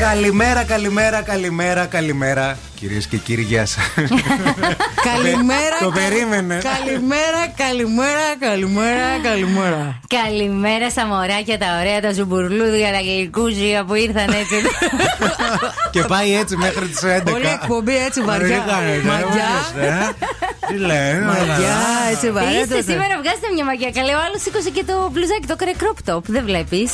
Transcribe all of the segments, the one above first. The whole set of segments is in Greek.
Καλημέρα, καλημέρα, καλημέρα, καλημέρα. Κυρίες και κύριοι, γεια σας. Καλημέρα. Το περίμενε. Καλημέρα, καλημέρα, καλημέρα, καλημέρα. Καλημέρα στα μωράκια τα ωραία, τα ζουμπουρλούδια, τα γλυκούζια που ήρθαν έτσι. Και πάει έτσι μέχρι τις 11. Όλη η εκπομπή έτσι βαριά. κάνετε, Μαγιά. ε; Τι λέει, Μαγιά, έτσι βαριά. Είστε σήμερα, βγάζετε μια μαγιά. Καλέ, ο άλλος σήκωσε και το μπλουζάκι, το έκανε crop top. Δεν βλέπεις.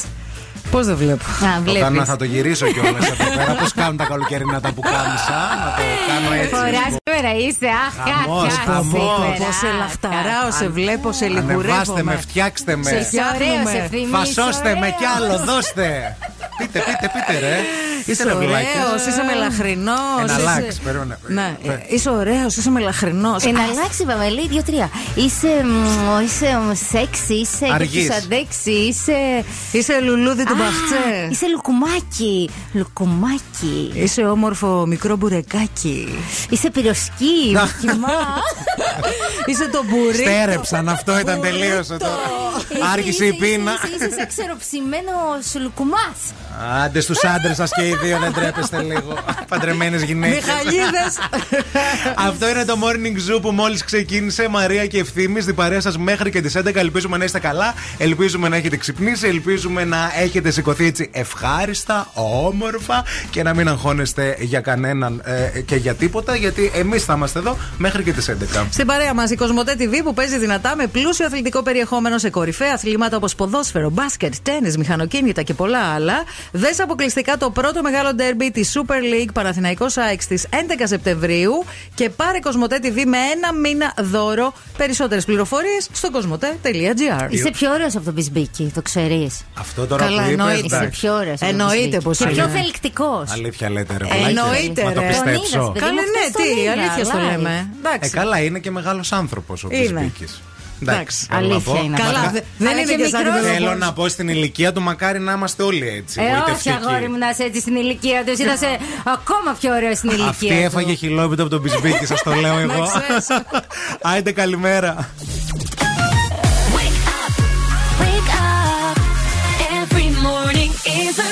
Πώς δεν βλέπω. Α, Το κάνω, βλέπει. θα το γυρίσω κιόλα εδώ πέρα. Πώς κάνουν τα καλοκαιρινά τα πουκάμισα. Να το κάνω έτσι. Φορά σήμερα είσαι, αχ, Χαμός, αχ, αχ, χαμός. σήμερα, Πώς σε αχ, λαχταράω, αχ. σε βλέπω, σε Ανεβάστε με, λιγουρεύομαι. φτιάξτε με. Σε ωραίο, Φτιάχνουμε. Ευθύμη, Φασώστε είσαι με κι άλλο, ωραίος. δώστε. Πείτε, πείτε, πείτε, ρε. Είσαι ρε, ωραίος, βλάκες. είσαι μελαχρινός. Ένα λάξ, περίμενε. Ναι, ε, είσαι ωραίος, είσαι μελαχρινός. Ε, να αλλάξει, είπαμε, λέει δύο-τρία. Είσαι, μ, είσαι μ, σεξι, είσαι και Αργής. τους αντέξει, είσαι. Είσαι λουλούδι του Α, μπαχτσέ. Είσαι λουκουμάκι. Λουκουμάκι. Είσαι όμορφο μικρό μπουρεκάκι. Είσαι πυροσκή. Κοιμά. Είσαι το μπουρί. Στέρεψαν, αυτό ήταν τελείωσε τώρα. Άρχισε η πείνα. Είσαι σαν ξεροψημένος λουκουμάς. Άντε στους άντρες σας και οι δύο δεν τρέπεστε λίγο. Παντρεμένες γυναίκες. Μιχαλίδε. Αυτό είναι το morning zoo που μόλις ξεκίνησε. Μαρία και ευθύνη στην παρέα σας μέχρι και τις 11. Ελπίζουμε να είστε καλά. Ελπίζουμε να έχετε ξυπνήσει. Ελπίζουμε να έχετε σηκωθεί έτσι ευχάριστα, όμορφα και να μην αγχώνεστε για κανέναν ε, και για τίποτα. Γιατί εμείς θα είμαστε εδώ μέχρι και τις 11. Στην παρέα μας η Κοσμοτέ TV που παίζει δυνατά με πλούσιο αθλητικό περιεχόμενο σε κορυφαία αθλήματα όπως ποδόσφαιρο, μπάσκετ, τέννη, μηχανοκίνητα και πολλά άλλα. Δες αποκλειστικά το πρώτο μεγάλο ντέρμπι της Super League Παναθηναϊκός ΑΕΚ στι 11 Σεπτεμβρίου και πάρε Κοσμοτέ TV με ένα μήνα δώρο. Περισσότερες πληροφορίες στο κοσμοτέ.gr. Είσαι πιο ωραίος από τον Μπισμπίκη, το ξέρεις. Αυτό τώρα Καλά, που είπες, εννοείται. Είσαι εντάξει. πιο ωραίος. Εννοείται πως Και είναι. πιο θελκτικός. Αλήθεια λέτε, ρε. Ε, βλάκες. εννοείται, Μα το ρε. πιστέψω. Τον είδες, Καλέ, παιδί μου, ναι, χθες τον τι, είδα, αλήθειας στο live. λέμε. Ε, Εντάξει. καλά, είναι και μεγάλος άνθρωπος ο Είναι. Πισπίκης. Εντάξει. θέλω να Αλήθεια πω. είναι. Καλά, αυτό. δε- δεν Αλλά είναι και σαν μικρός. την Θέλω να πω στην ηλικία του, μακάρι να είμαστε όλοι έτσι. Ε, όχι γοητευτικοί. αγόρι μου να είσαι έτσι στην ηλικία του. Ήταν σε ακόμα πιο ωραίος στην ηλικία Αυτή του. έφαγε χιλόπιτο από τον Πισμπίκη, σας το λέω εγώ. ξέρεις. Άιντε καλημέρα. Wake up. Every morning is a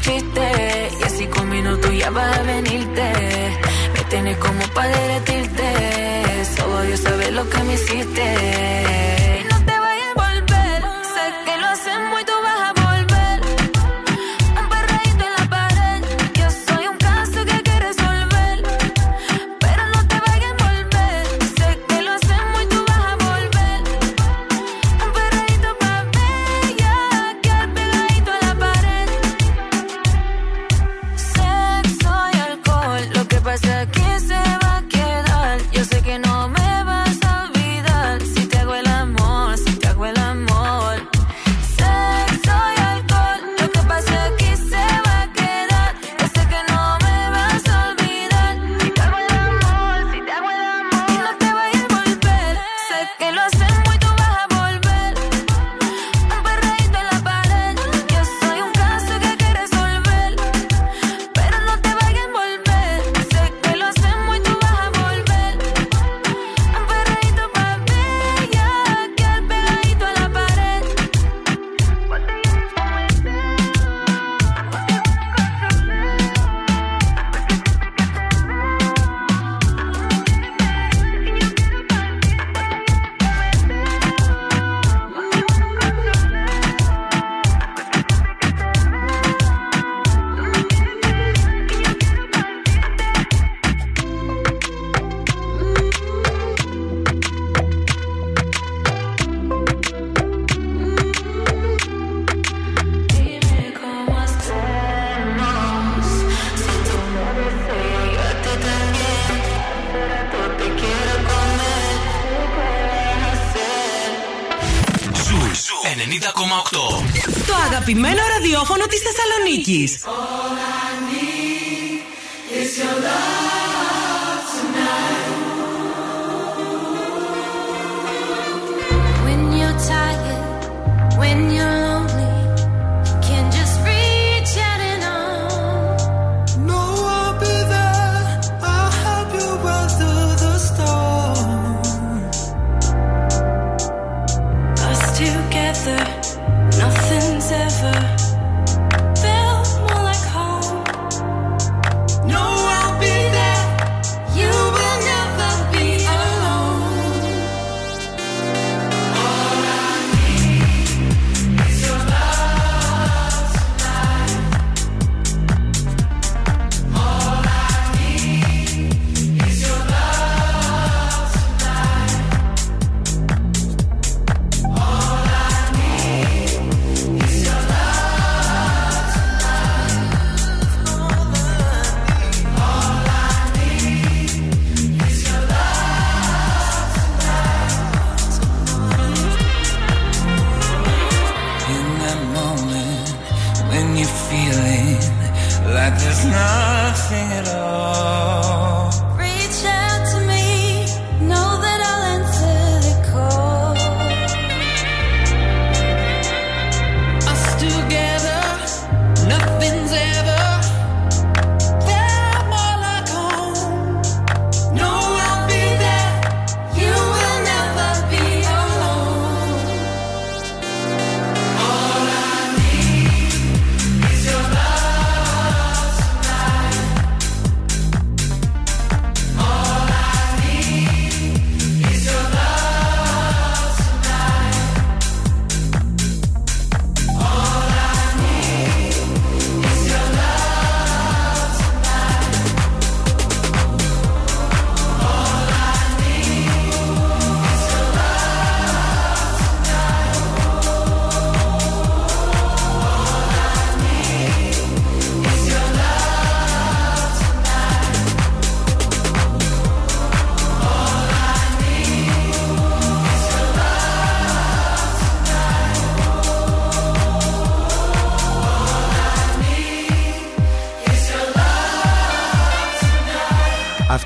Chistes y así con minutos ya vas a venirte. Me tienes como para derretirte. Solo Dios sabe lo que me hiciste.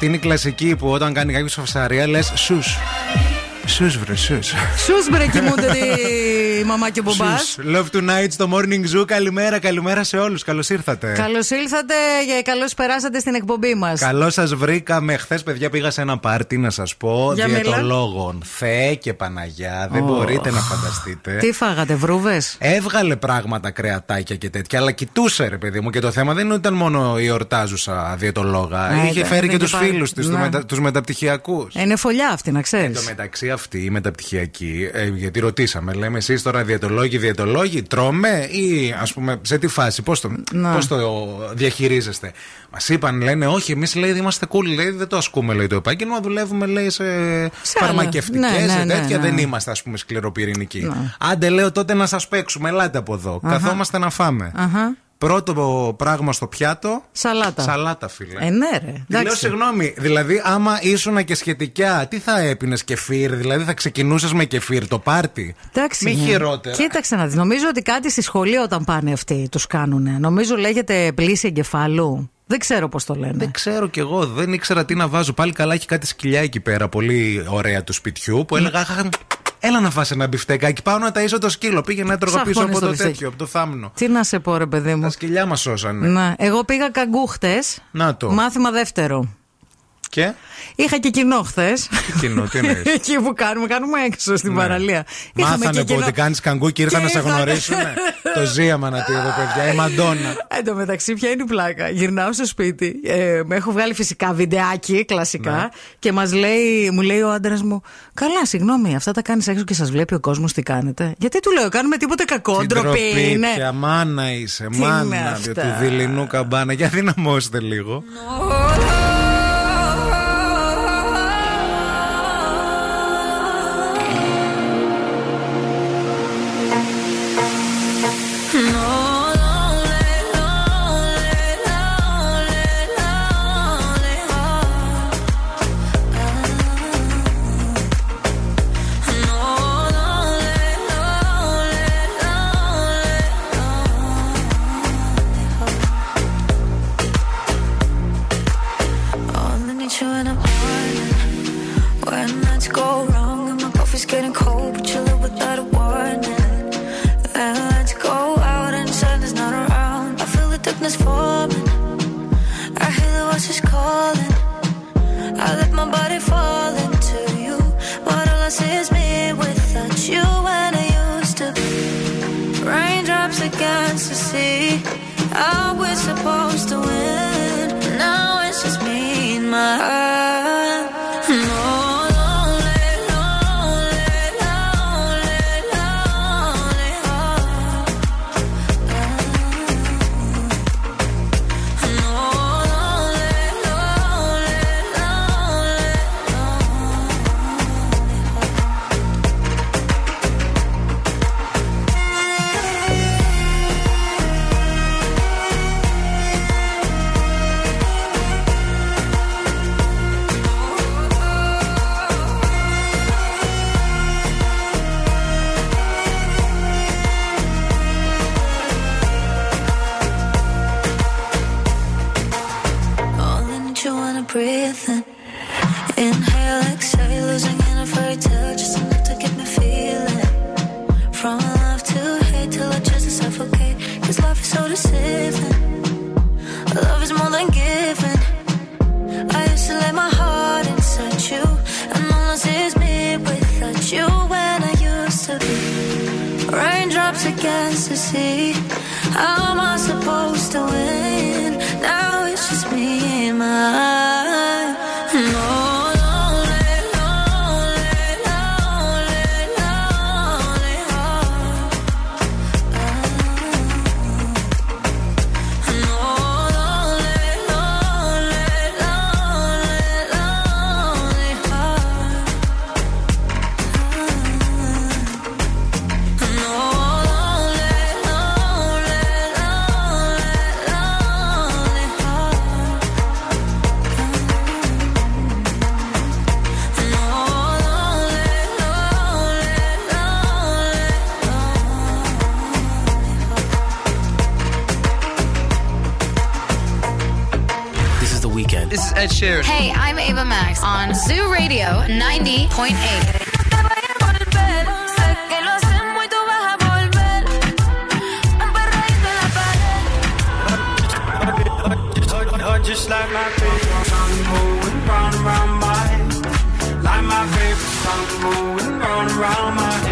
Αυτή είναι η κλασική που όταν κάνει κάποιος φασαρία λες σους. Σους βρε, σους. Σους μπρε κοιμούνται τη μαμά και ο μπαμπά. Love tonight στο morning zoo. Καλημέρα, καλημέρα σε όλους. Καλώς ήρθατε. Καλώς ήλθατε και καλώς περάσατε στην εκπομπή μας. Καλώς σας βρήκαμε. Χθες, παιδιά, πήγα σε ένα πάρτι να σας πω. Για μιλά. Διαιτολόγων. Θεέ και Παναγιά. Δεν μπορείτε να φανταστείτε. Τι φάγατε, βρούβες; Έβγαλε πράγματα κρεατάκια και τέτοια, αλλά κοιτούσε ρε παιδί μου. Και το θέμα δεν ήταν μόνο η ορτάζουσα διαιτολόγα. Α, Είχε ήταν- φέρει και δεν τους και φίλους πάλι. τη, Ναι. μετα, τους μεταπτυχιακούς. Είναι φωλιά αυτή, να ξέρει. Εν τω μεταξύ αυτή η μεταπτυχιακή, ε, γιατί ρωτήσαμε, λέμε εσείς τώρα διαιτολόγοι, διαιτολόγοι, τρώμε ή ας πούμε σε τι φάση, πώς το, Να. πώς το διαχειρίζεστε. Μας είπαν, λένε, όχι, εμείς λέει είμαστε cool, λέει, δεν το ασκούμε λέει, το επάγγελμα, δουλεύουμε λέει σε, Σε άλλα. φαρμακευτικές, Ναι, ναι, σε ναι, τέτοια, ναι. δεν είμαστε ας πούμε σκληροπυρηνικοί. Ναι. Άντε λέω τότε να σας παίξουμε, ελάτε από εδώ. Καθόμαστε να φάμε. Αχα. Πρώτο πράγμα στο πιάτο. Σαλάτα. Σαλάτα, φίλε. Ε, ναι, ρε. Τη λέω Εντάξει. συγγνώμη, δηλαδή άμα ήσουν και σχετικά, τι θα έπινες κεφίρ, δηλαδή θα ξεκινούσες με κεφίρ το πάρτι; Εντάξει, Μη ναι. χειρότερα. Κοίταξε να δεις. Νομίζω ότι κάτι στη σχολή όταν πάνε αυτοί τους κάνουν. Νομίζω λέγεται πλύση εγκεφάλου. Δεν ξέρω πώς το λένε. Δεν ξέρω κι εγώ, δεν ήξερα τι να βάζω. Πάλι καλά έχει κάτι σκυλιά εκεί πέρα, πολύ ωραία του σπιτιού, που έλεγα «Αχ, Έλα να φας ένα μπιφτεκάκι. Πάω να ταΐσω το σκύλο. Πήγαινε έτρωγα πίσω Ψάχνωνες από το το μπιφτέκι. τέτοιο, από το θάμνο. Τι να σε πω, ρε παιδί μου. Τα σκυλιά μας σώσανε. Να, εγώ πήγα καγκού χτες. Να το. Μάθημα δεύτερο. Και. Είχα και κοινό χθες. Τι κοινό, τι εννοείς; Εκεί που κάνουμε, κάνουμε έξω στην παραλία. Είχαμε Μάθανε και που κοινό. ότι κάνεις καγκού και ήρθαν Και να σε ήρθανε. γνωρίσουν. το ζήαμα να τη εδώ, παιδιά. Η Μαντόνα. Εν τω μεταξύ, ποια είναι η πλάκα. Γυρνάω στο σπίτι. Ε, με έχω βγάλει φυσικά βιντεάκι κλασικά. Ναι. Και μας λέει, μου λέει ο άντρας μου, Καλά, συγγνώμη, αυτά τα κάνεις έξω και σας βλέπει ο κόσμος τι κάνετε. Γιατί του λέω, Κάνουμε τίποτε κακό. Την Ντροπή τροπή είναι. πια, μάνα είσαι, Τι είναι μάνα αυτά; του δειλινού καμπάνα. Για δυναμώστε λίγο. getting cold, but you live without a warning. And let's go out and the sun is not around. I feel the darkness forming. I hear the voices calling. I let my body fall into you, but all I see is me without you. And I used to be raindrops against the sea. I was supposed to win. Now it's just me and my heart. Love is more than giving. I used to lay my heart inside you, and all see is me without you when I used to be. Raindrops against the sea. How am I supposed to win? Now it's just me and my Ed Sheeran. Hey, I'm Ava Max on Zoo Radio 90.8. Sé que lo hacemos y tú vas a volver. Un perreíto en la pared. Just like my favorite song moving round and round my head. Like my favorite song moving round and round my head.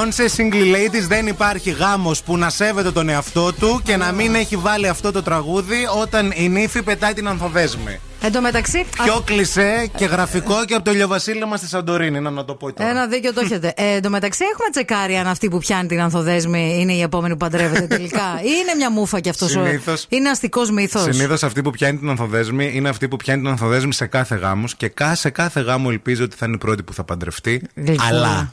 Beyoncé Single Ladies δεν υπάρχει γάμος που να σέβεται τον εαυτό του και να μην έχει βάλει αυτό το τραγούδι όταν η νύφη πετάει την ανθοδέσμη. Εν τω μεταξύ. Πιο κλισέ και γραφικό και από το ηλιοβασίλεμα στη Σαντορίνη, να, να το πω τώρα. Ένα δίκιο το έχετε. Ε, εν τω μεταξύ, έχουμε τσεκάρει αν αυτή που πιάνει την ανθοδέσμη είναι η επόμενη που παντρεύεται τελικά. ή είναι μια μούφα κι αυτός ο. Συνήθως- Είναι αστικός μύθος. Συνήθως αυτή που πιάνει την ανθοδέσμη είναι αυτή που πιάνει την ανθοδέσμη σε κάθε γάμος και κα- σε κάθε γάμο ελπίζει ότι θα είναι η πρώτη που θα παντρευτεί. Αλλά.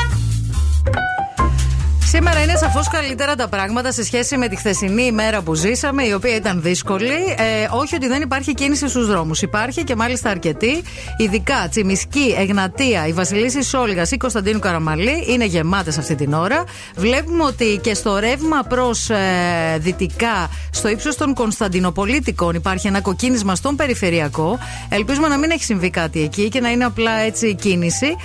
Σήμερα είναι σαφώς καλύτερα τα πράγματα σε σχέση με τη χθεσινή ημέρα που ζήσαμε, η οποία ήταν δύσκολη. Ε, όχι ότι δεν υπάρχει κίνηση στους δρόμους. Υπάρχει και μάλιστα αρκετή. Ειδικά Τσιμισκή, Εγνατία, η Βασιλίση Σόλγας ή Κωνσταντίνου Καραμαλή είναι γεμάτες αυτή την ώρα. Βλέπουμε ότι και στο ρεύμα προς ε, δυτικά, στο ύψος των Κωνσταντινοπολίτικων, υπάρχει ένα κοκκίνισμα στον περιφερειακό. Ελπίζουμε να μην έχει συμβεί κάτι εκεί και να είναι απλά έτσι κίνηση.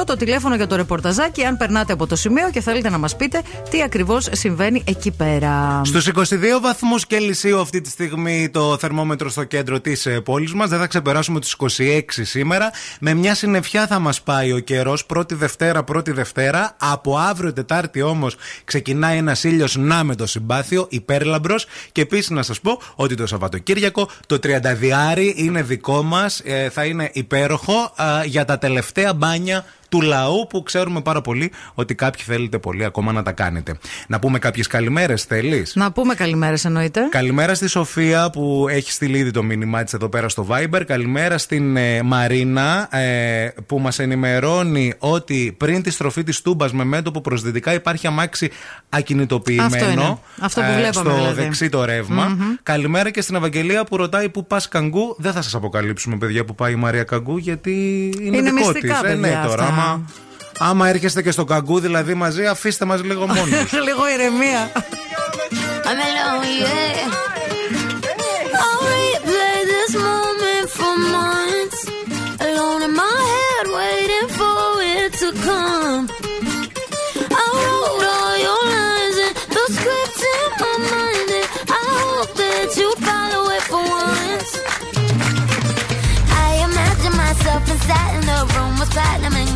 232-908 το τηλέφωνο για το ρεπορταζάκι, αν περνάτε από το σημείο και θέλετε να μας πείτε τι ακριβώς συμβαίνει εκεί πέρα. Στους 22 βαθμούς Κελσίου αυτή τη στιγμή το θερμόμετρο στο κέντρο της πόλης μας. Δεν θα ξεπεράσουμε τους 26 σήμερα. Με μια συννεφιά θα μας πάει ο καιρός πρώτη Δευτέρα, πρώτη Δευτέρα. Από αύριο Τετάρτη όμως ξεκινάει ένας ήλιος να με το συμπάθειο, υπέρλαμπρος. Και επίσης να σας πω ότι το Σαββατοκύριακο το 30 είναι δικό μας. θα είναι υπέροχο ε, για τα τελευταία μπάνια του λαού που ξέρουμε πάρα πολύ ότι κάποιοι θέλετε πολύ ακόμα να τα κάνετε. Να πούμε κάποιες καλημέρες, θέλεις; Να πούμε καλημέρες, εννοείται. Καλημέρα στη Σοφία που έχει στείλει ήδη το μήνυμά της εδώ πέρα στο Viber. Καλημέρα στην ε, Μαρίνα ε, που μας ενημερώνει ότι πριν τη στροφή της Τούμπας με μέτωπο προ δυτικά υπάρχει αμάξι ακινητοποιημένο. Αυτό είναι. Αυτό που ε, βλέπαμε, Στο δηλαδή. δεξί το ρευμα Καλημέρα και στην Ευαγγελία που ρωτάει πού πας Καγκού. Δεν θα σας αποκαλύψουμε, παιδιά, που πάει η Μαρία Καγκού γιατί είναι, Είναι δικό μυστικά, της. παιδιά, ναι, τώρα. Αυτά. Άμα, άμα έρχεστε και στο Καγκού δηλαδή μαζί, αφήστε μα λίγο μόνοι. Λίγο ηρεμία. I'm alone, yeah. I'll replay this moment for months. Alone in my head, waiting for it to come. I wrote all your lines and the script in my mind, and I hope that you follow it for once. I imagine myself inside in the room with platinum and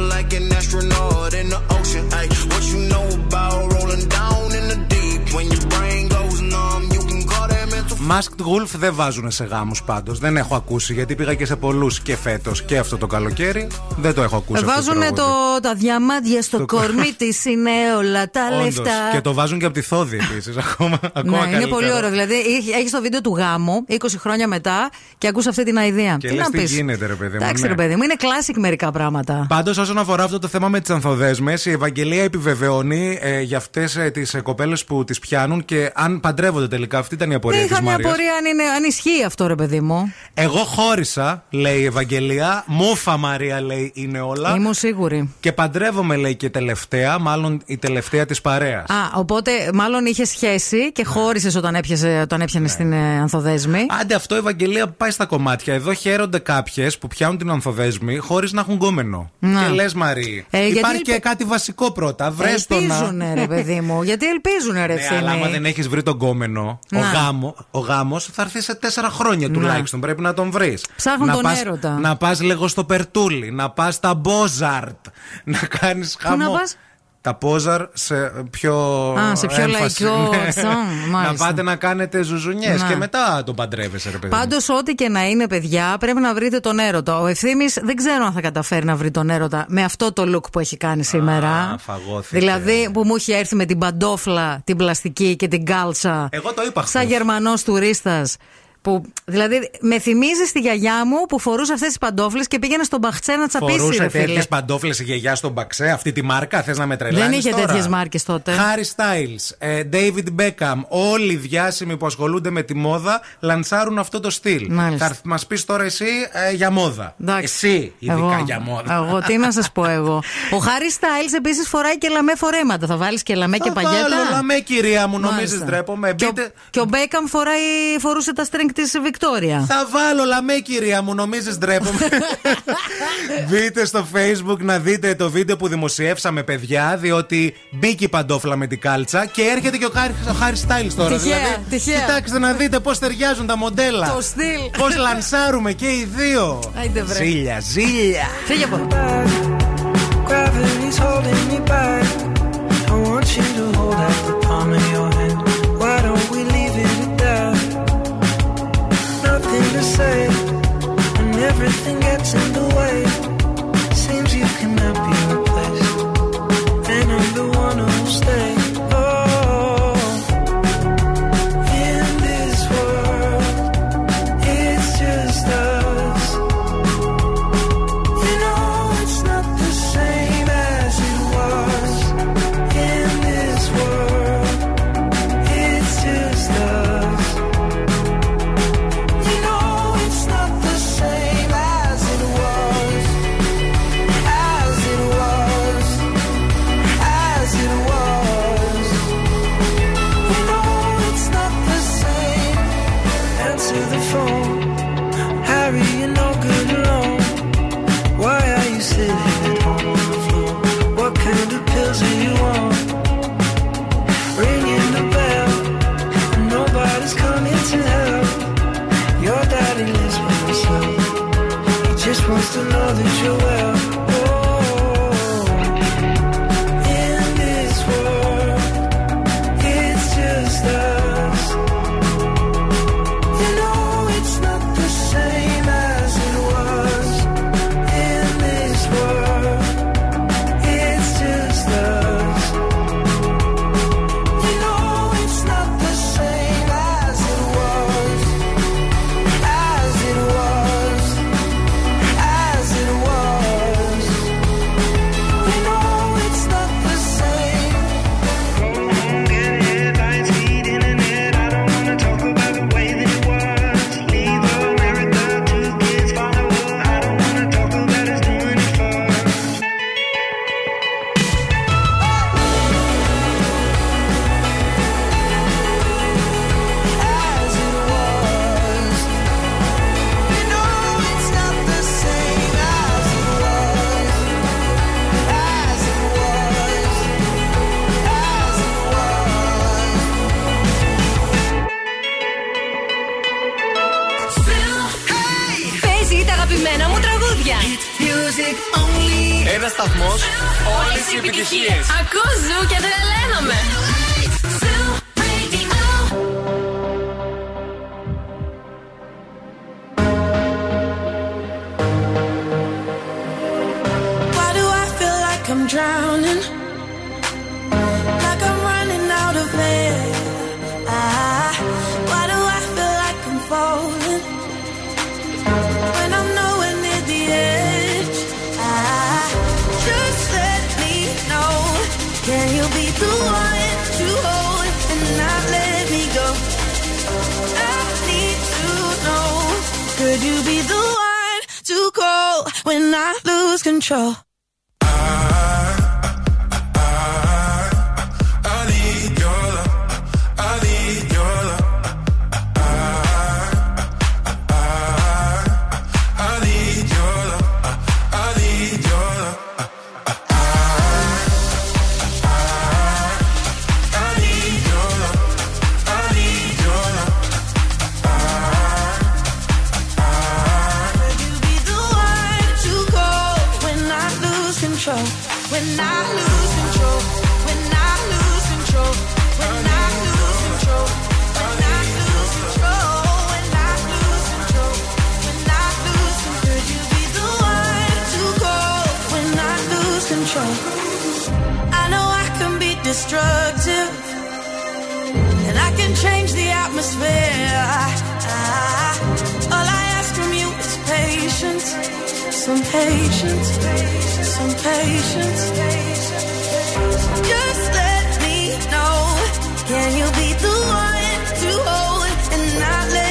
Masked Wolf δεν βάζουν σε γάμους πάντως. Δεν έχω ακούσει γιατί πήγα και σε πολλούς και φέτος και αυτό το καλοκαίρι. Δεν το έχω ακούσει. αυτό Βάζουν τραγούδι. το, τα διαμάντια στο κορμί τη, είναι όλα τα Όντως. λεφτά. Και το βάζουν και από τη Θόδη επίσης. ακόμα ακόμα Ναι, είναι καλύτερο. πολύ ωραίο. Δηλαδή, έχεις το βίντεο του γάμου 20 χρόνια μετά και ακούς αυτή την αηδία. Και λες, τι πεις; γίνεται, ρε παιδί μου, Εντάξει, ναι. ρε παιδί μου, είναι classic μερικά πράγματα. Πάντως, όσον αφορά αυτό το θέμα με τις ανθοδέσμες, η Ευαγγελία επιβεβαιώνει ε, για αυτές ε, τις ε, κοπέλες που τις πιάνουν και αν παντρεύονται τελικά. Αυτή ήταν η απορία της Είχα μια Μαρία. Απορία αν, είναι, αν ισχύει αυτό, ρε παιδί μου. Εγώ χώρισα, λέει η Ευαγγελία. Μούφα Μαρία, λέει, είναι όλα. Ήμουν σίγουρη. Και παντρεύομαι, λέει, και τελευταία, μάλλον η τελευταία της παρέας. Α, οπότε μάλλον είχε σχέση και χώρισες όταν, έπιασε, όταν έπιανε Ναι. στην ε, ανθοδέσμη. Άντε, αυτό η Ευαγγελία πάει στα κομμάτια. Εδώ χαίρονται κάποιες που πιάνουν την ανθοδέσμη χωρίς να έχουν γκόμενο. Να. Και λες, Μαρή, Ε, γιατί υπάρχει ελπι- και κάτι βασικό πρώτα. Βρες το να. Ελπίζουνε, ρε παιδί μου. Γιατί ελπίζουνε, ρε Ναι, αλλά άμα ευθύνη. δεν έχεις βρει τον γκόμενο, ο, Να. γάμο, ο γάμος θα έρθει σε τέσσερα χρόνια τουλάχιστον. Πρέπει να τον βρεις. Ψάχνουν να τον πας, έρωτα. Να πας λίγο στο Περτούλι, να πας στα Μπόζαρτ, να κάνεις χαμό. να πας; Τα Μπόζαρ σε πιο. Α, σε πιο έμφαση, λαϊκό ναι. accent, να μάλιστα. πάτε να κάνετε ζουζουνιές Να. και μετά τον παντρεύεσαι, ρε παιδί. μου. Πάντως, ό,τι και να είναι, παιδιά, πρέπει να βρείτε τον έρωτα. Ο ευθύνη δεν ξέρω αν θα καταφέρει να βρει τον έρωτα με αυτό το look που έχει κάνει σήμερα. φαγώθηκε. Δηλαδή, που μου έχει έρθει με την παντόφλα, την πλαστική και την κάλτσα. Εγώ το είπα Σαν χθες. Γερμανός τουρίστας. Που, δηλαδή, με θυμίζεις τη γιαγιά μου που φορούσε αυτές τις παντόφλες και πήγαινε στον Μπαχτσέ να τσαπίσει. Φορούσε ρε φίλε. τέτοιε παντόφλες η γιαγιά στον Μπαξέ, αυτή τη μάρκα. Θες να με τρελάνεις. Δεν είχε τέτοιες μάρκες τότε. Χάρι Styles, ε, David Beckham, όλοι οι διάσημοι που ασχολούνται με τη μόδα λανσάρουν αυτό το στυλ. Μάλιστα. Θα μας πεις τώρα εσύ ε, για μόδα. Εντάξει. Εσύ, ειδικά Εγώ. για μόδα. Εγώ τι να σας πω εγώ. Ο Χάρι Στάιλς επίσης φοράει και λαμέ φορέματα. Θα βάλεις και λαμέ και Θα παγιέτα. βάλω λαμέ, κυρία μου, νομίζεις Μάλιστα. ντρέπομαι. Και, ο, Μπείτε- και ο Μπέκαμ φοράει, φορούσε τα στρέγκ της Βικτόρια. Θα βάλω λαμέ, κυρία μου, νομίζεις ντρέπομαι. Μπείτε στο facebook να δείτε το βίντεο που δημοσιεύσαμε, παιδιά, διότι μπήκε η παντόφλα με την κάλτσα και έρχεται και ο Χάρι ο Χάρι Styles τώρα. Τυχαία, δηλαδή, τυχαία. Κοιτάξτε να δείτε πώς ταιριάζουν τα μοντέλα. Το στυλ. Πώς λανσάρουμε και οι δύο. Άιντε, βρε. Ζήλια, ζήλια. Φύγε από εδώ. Gravity's holding me back. I want you to hold out the palm of your hand. Why don't we leave say, and everything gets in the way. Ένα σταθμός, όλες οι επιτυχίες. Ακούς ζου και τρελαίνομαι. Why do I feel like I'm drowning? Control? All I ask from you is patience. Some patience. Some patience. Just let me know. Can you be the one to hold and not let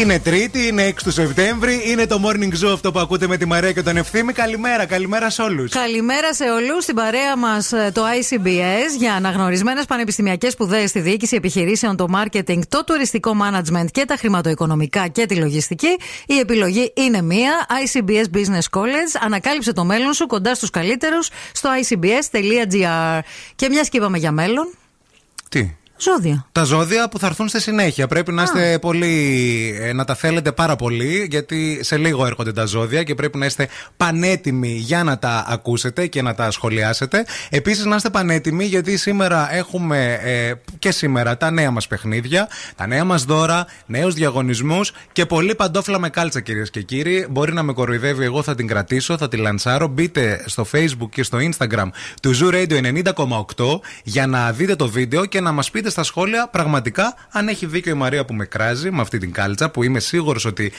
Είναι Τρίτη, είναι 6 του Σεπτέμβρη, είναι το morning zoo αυτό που ακούτε με τη Μαρία και τον Ευθύμη. Καλημέρα, καλημέρα σε όλους. Καλημέρα σε όλους. Στην παρέα μας το ICBS για αναγνωρισμένες πανεπιστημιακές σπουδές στη διοίκηση επιχειρήσεων, το marketing, το τουριστικό management και τα χρηματοοικονομικά και τη λογιστική. Η επιλογή είναι μία. ICBS Business College. Ανακάλυψε το μέλλον σου κοντά στους καλύτερους στο icbs.gr. Και μιας και είπαμε για μέλλον. Τι; Ζώδια. Τα ζώδια που θα έρθουν στη συνέχεια. Πρέπει να είστε πολύ. ε, να τα θέλετε πάρα πολύ, γιατί σε λίγο έρχονται τα ζώδια και πρέπει να είστε πανέτοιμοι για να τα ακούσετε και να τα σχολιάσετε. Επίσης, να είστε πανέτοιμοι, γιατί σήμερα έχουμε ε, και σήμερα τα νέα μας παιχνίδια, τα νέα μας δώρα, νέους διαγωνισμούς και πολύ παντόφλα με κάλτσα, κυρίες και κύριοι. Μπορεί να με κοροϊδεύει, εγώ θα την κρατήσω, θα τη λανσάρω. Μπείτε στο Facebook και στο Instagram του Zoo Radio 90,8 για να δείτε το βίντεο και να μας πείτε στα σχόλια πραγματικά αν έχει δίκιο η Μαρία που με κράζει με αυτή την κάλτσα που είμαι σίγουρος ότι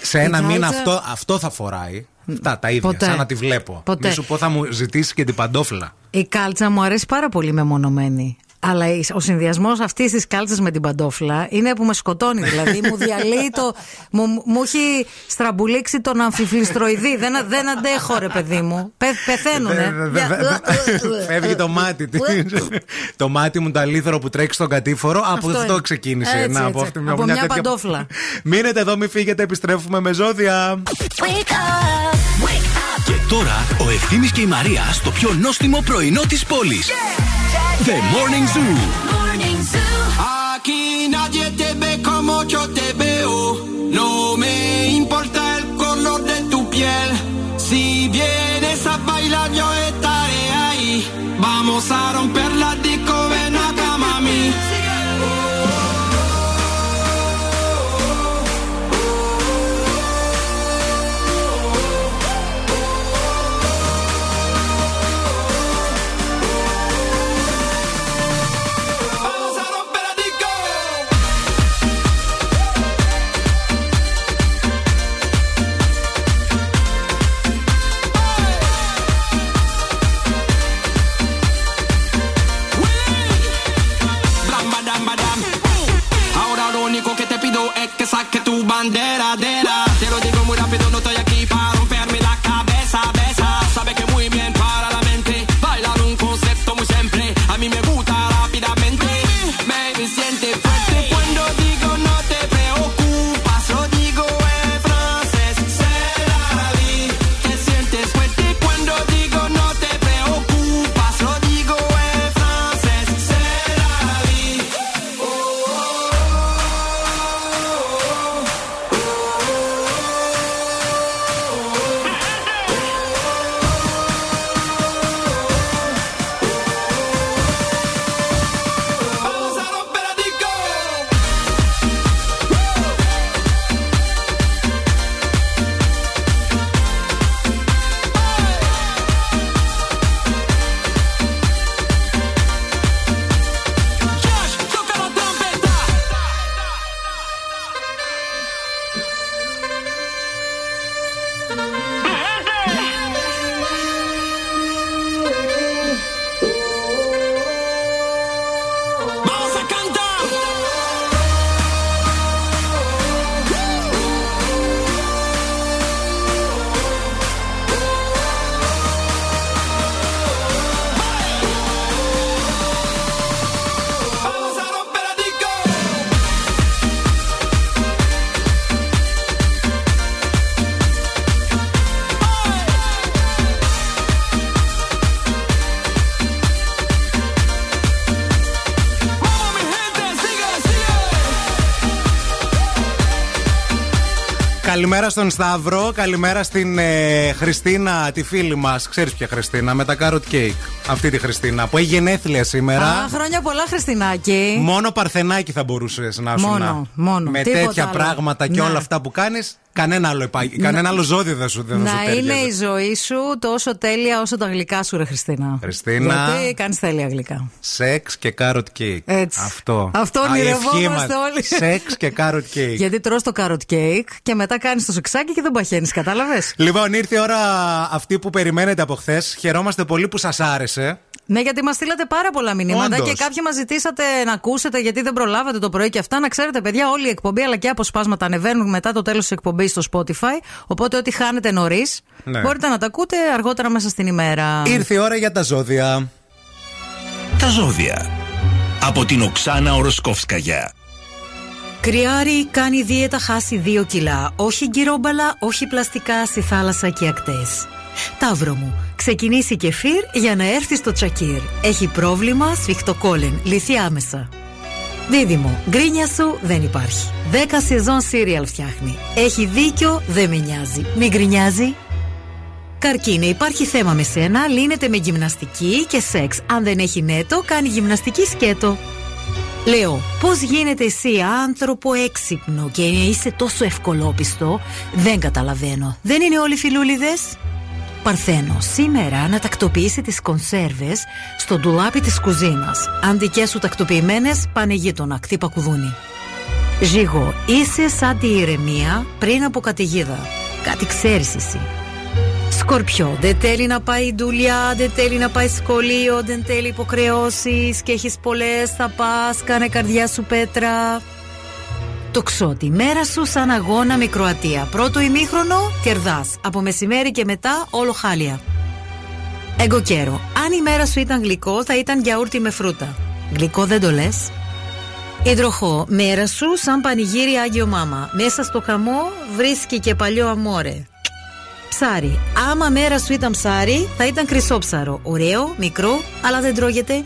σε ένα κάλτσα- μήνα αυτό, αυτό θα φοράει. Αυτά τα ίδια, Ποτέ. σαν να τη βλέπω. Ποτέ. Μη σου πω θα μου ζητήσει και την παντόφλα. Η κάλτσα μου αρέσει πάρα πολύ μεμονωμένη. Αλλά ο συνδυασμός αυτής της κάλτσας με την παντόφλα είναι που με σκοτώνει. Δηλαδή μου διαλύει το. Μου, μου έχει στραμπουλήξει τον αμφιφλιστροειδή. δεν, δεν αντέχω, ρε παιδί μου. Πε, πεθαίνουνε. Δε- δε- δε- Φεύγει το μάτι της. το μάτι μου το αλήθωρο που τρέχει στον κατήφορο. Από Αυτό αυτό είναι. ξεκίνησε. Έτσι, Να, έτσι. από αυτή- Από μια τέτοια- παντόφλα. Μείνετε εδώ, μην φύγετε, επιστρέφουμε με ζώδια. Και τώρα ο Ευθύμης και η Μαρία στο πιο νόστιμο πρωινό της πόλης. The Morning Zoo. Aquí nadie te ve como yo te veo. No me importa el color de tu piel. Si vienes a bailar, yo estaré ahí. Vamos a romper Καλημέρα στον Σταύρο, καλημέρα στην ε, Χριστίνα, τη φίλη μας. Ξέρεις ποια Χριστίνα, με τα carrot cake. Αυτή τη Χριστίνα που έχει γενέθλια σήμερα. Α, χρόνια πολλά, Χριστινάκη. Μόνο παρθενάκι θα μπορούσες να σου Μόνο, να. μόνο. Με Τίποτα τέτοια άλλο. πράγματα και Ναι. όλα αυτά που κάνεις, κανένα άλλο, επα... κανένα άλλο ζώδιο δεν σου δεν θα σου Να είναι ταιριάζει. η ζωή σου τόσο τέλεια όσο τα γλυκά σου, ρε Χριστίνα. Χριστίνα. Γιατί κάνεις τέλεια γλυκά. Σεξ και carrot cake. Έτσι. Αυτό. Αυτό Α, η ονειρευόμαστε ευχή μας. όλοι. Σεξ και carrot cake. Γιατί τρως το carrot cake και μετά κάνεις το σεξάκι και δεν παχαίνεις, κατάλαβες; Λοιπόν, ήρθε η ώρα αυτή που περιμένετε από χθες. Χαιρόμαστε πολύ που σας άρεσε. Ναι, γιατί μας στείλατε πάρα πολλά μηνύματα Όντως. και κάποιοι μας ζητήσατε να ακούσετε γιατί δεν προλάβατε το πρωί και αυτά. Να ξέρετε, παιδιά, όλη η εκπομπή αλλά και αποσπάσματα ανεβαίνουν μετά το τέλος της εκπομπής στο Spotify. Οπότε, ό,τι χάνετε νωρίς, Ναι. μπορείτε να τα ακούτε αργότερα μέσα στην ημέρα. Ήρθε η ώρα για τα ζώδια. Τα ζώδια. Από την Οξάνα Οροσκόφσκαγια. Κρυάρι κάνει δίαιτα χάσει 2 κιλά. Όχι γκυρόμπαλα, όχι πλαστικά στη θάλασσα και ακτές. Ταύρο μου, ξεκινήσει κεφίρ για να έρθει στο τσακίρ. Έχει πρόβλημα σφιχτοκόλεν, λυθεί άμεσα. Δίδυμο, γκρίνια σου δεν υπάρχει. 10 σεζόν σύριαλ φτιάχνει. Έχει δίκιο, δεν με νοιάζει. Μην γκρινιάζει. Καρκίνε, υπάρχει θέμα με σένα, λύνεται με γυμναστική και σεξ. Αν δεν έχει νέτο, κάνει γυμναστική σκέτο. Λέω, πώς γίνεται εσύ άνθρωπο έξυπνο και είσαι τόσο ευκολόπιστο, δεν καταλαβαίνω. Δεν είναι όλοι φιλούλιδες; Παρθένο, σήμερα να τακτοποιήσει τις κονσέρβες στο ντουλάπι της κουζίνας. Αν δικές σου τακτοποιημένες, πάνε γείτονα, κτύπα κουδούνι. Ζήγο, είσαι σαν τη ηρεμία πριν από καταιγίδα. Κάτι ξέρεις εσύ. Σκορπιό, δεν θέλει να πάει δουλειά, δεν θέλει να πάει σχολείο, δεν θέλει υποχρεώσεις και έχεις πολλές. Θα πας, κάνε καρδιά σου πέτρα. Το ξότι, μέρα σου σαν αγώνα με Κροατία. Πρώτο ημίχρονο, κερδάς. Από μεσημέρι και μετά, όλο χάλια. Εγκοκέρο, αν η μέρα σου ήταν γλυκό, θα ήταν γιαούρτι με φρούτα. Γλυκό δεν το λες; Υδροχό, μέρα σου σαν πανηγύρι Άγιο Μάμα. Μέσα στο χαμό βρίσκει και παλιό αμόρε. Ψάρι. Άμα μέρα σου ήταν ψάρι, θα ήταν χρυσόψαρο. Ωραίο, μικρό, αλλά δεν τρώγεται.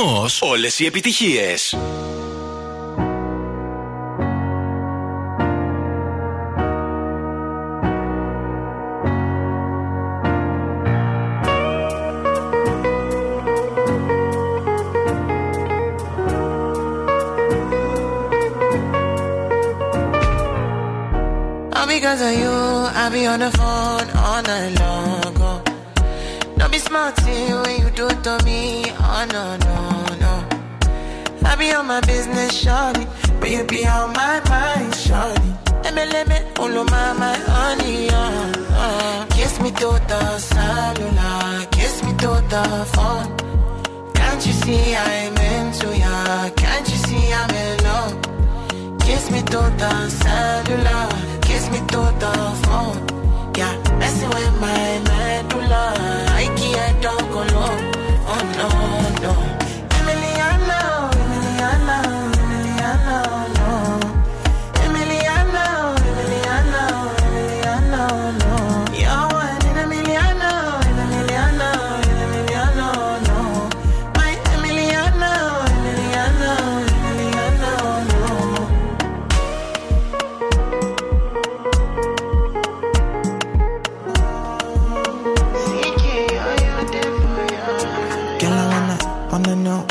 Ένα σταθμό. Όλες οι επιτυχίες. Phone. Can't you see I'm into ya? Can't you see I'm in love? Kiss me through the cellular, kiss me to the phone. Yeah, messing with my medulla. I can't. Oh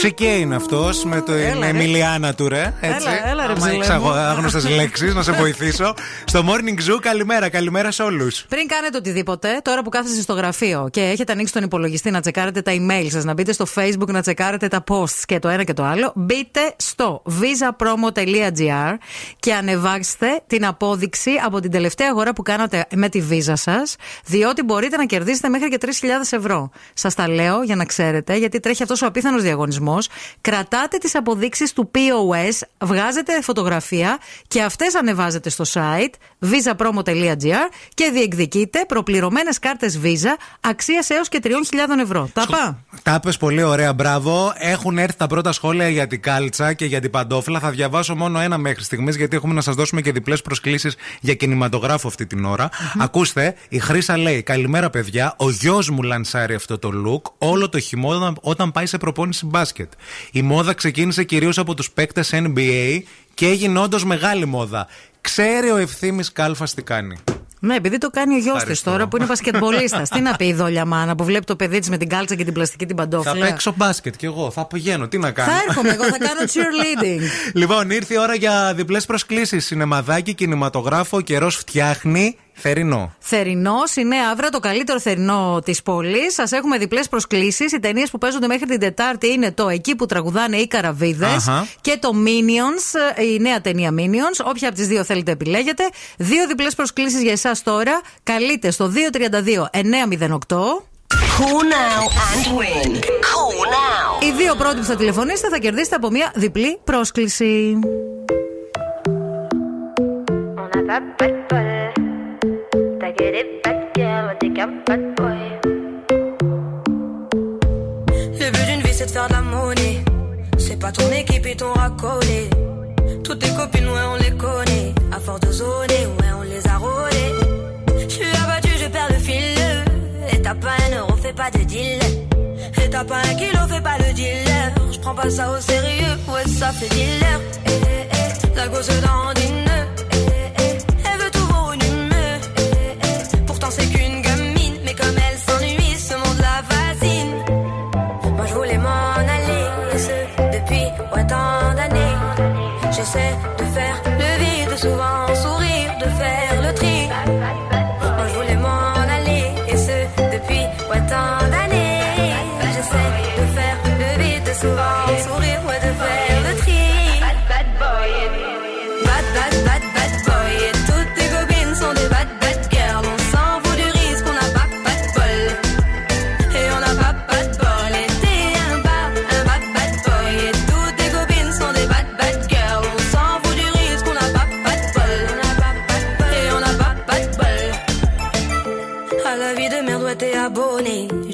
Ο Σικέ είναι αυτός με το Έλα, ρε. Εμιλιάνα του, ρε. Έτσι. Έλα, έλα, ρε, Άμα ψηλέ έχεις μου. άγνωστες λέξεις, να σε βοηθήσω. Στο Morning Zoo, καλημέρα, καλημέρα σε όλους. Πριν κάνετε οτιδήποτε, τώρα που κάθεστε στο γραφείο και έχετε ανοίξει τον υπολογιστή να τσεκάρετε τα email σας, να μπείτε στο facebook να τσεκάρετε τα posts και το ένα και το άλλο, μπείτε στο visapromo.gr και ανεβάστε την απόδειξη από την τελευταία αγορά που κάνατε με τη visa σας, διότι μπορείτε να κερδίσετε μέχρι και 3.000 ευρώ. Σας τα λέω για να ξέρετε, γιατί τρέχει αυτός ο απίθανος διαγωνισμός. Κρατάτε τις αποδείξεις του POS, βγάζετε φωτογραφία και αυτές ανεβάζετε στο site visapromo.gr και διεκδικείτε προπληρωμένες κάρτες Visa αξίας έως και 3.000 ευρώ. Τα πά. Τα είπες πολύ ωραία, μπράβο. Έχουν έρθει τα πρώτα σχόλια για την κάλτσα και για την παντόφλα. Θα διαβάσω μόνο ένα μέχρι στιγμής, γιατί έχουμε να σας δώσουμε και διπλές προσκλήσεις για κινηματογράφο αυτή την ώρα. Ακούστε, η Χρήσα λέει: Καλημέρα, παιδιά. Ο γιος μου λανσάρει αυτό το look όλο το χειμώνα όταν πάει σε προπόνηση μπάσκετ. Η μόδα ξεκίνησε κυρίως από τους παίκτες NBA και έγινε όντως μεγάλη μόδα. Ξέρει ο ευθύνη Κάλφας τι κάνει; Ναι, επειδή το κάνει ο γιος της Ευχαριστώ. τώρα που είναι πασκετμπολίστα. Τι να πει η δόλια μάνα που βλέπει το παιδί της με την κάλτσα και την πλαστική την Θα παντόφλα. παίξω μπάσκετ κι εγώ. Θα πηγαίνω. Τι να κάνω; Θα έρχομαι εγώ, θα κάνω cheerleading. Λοιπόν, ήρθε η ώρα για διπλές προσκλήσεις. Σινεμαδάκι, κινηματογράφο, ο καιρός φτιάχνει. Θερινό. Θερινό, η Νέα Αύρα, το καλύτερο θερινό της πόλης. Σας έχουμε διπλές προσκλήσεις. Οι ταινίες που παίζονται μέχρι την Τετάρτη είναι το Εκεί που τραγουδάνε οι καραβίδες Αχα. και το Minions, η νέα ταινία Minions. Όποια από τις δύο θέλετε επιλέγετε. Δύο διπλές προσκλήσεις για εσάς τώρα. Καλείτε στο 232 908. Call now and win. Call now. Οι δύο πρώτοι που θα τηλεφωνήσετε θα κερδίσετε από μια διπλή πρόσκληση. Le but d'une vie c'est de faire de la monnaie. C'est pas ton équipe et ton racolé. Toutes tes copines, ouais, on les connaît. À force de zoner, ouais, on les a rôlées. Je suis abattu, je perds le fil. Et t'as pas un euro, fais pas de deal. Et t'as pas un kilo, fais pas le dealer. Je prends pas ça au sérieux, ouais, ça fait dealer. Eh, eh, eh, la gosse dans une.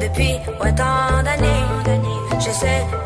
depuis autant d'années. Je sais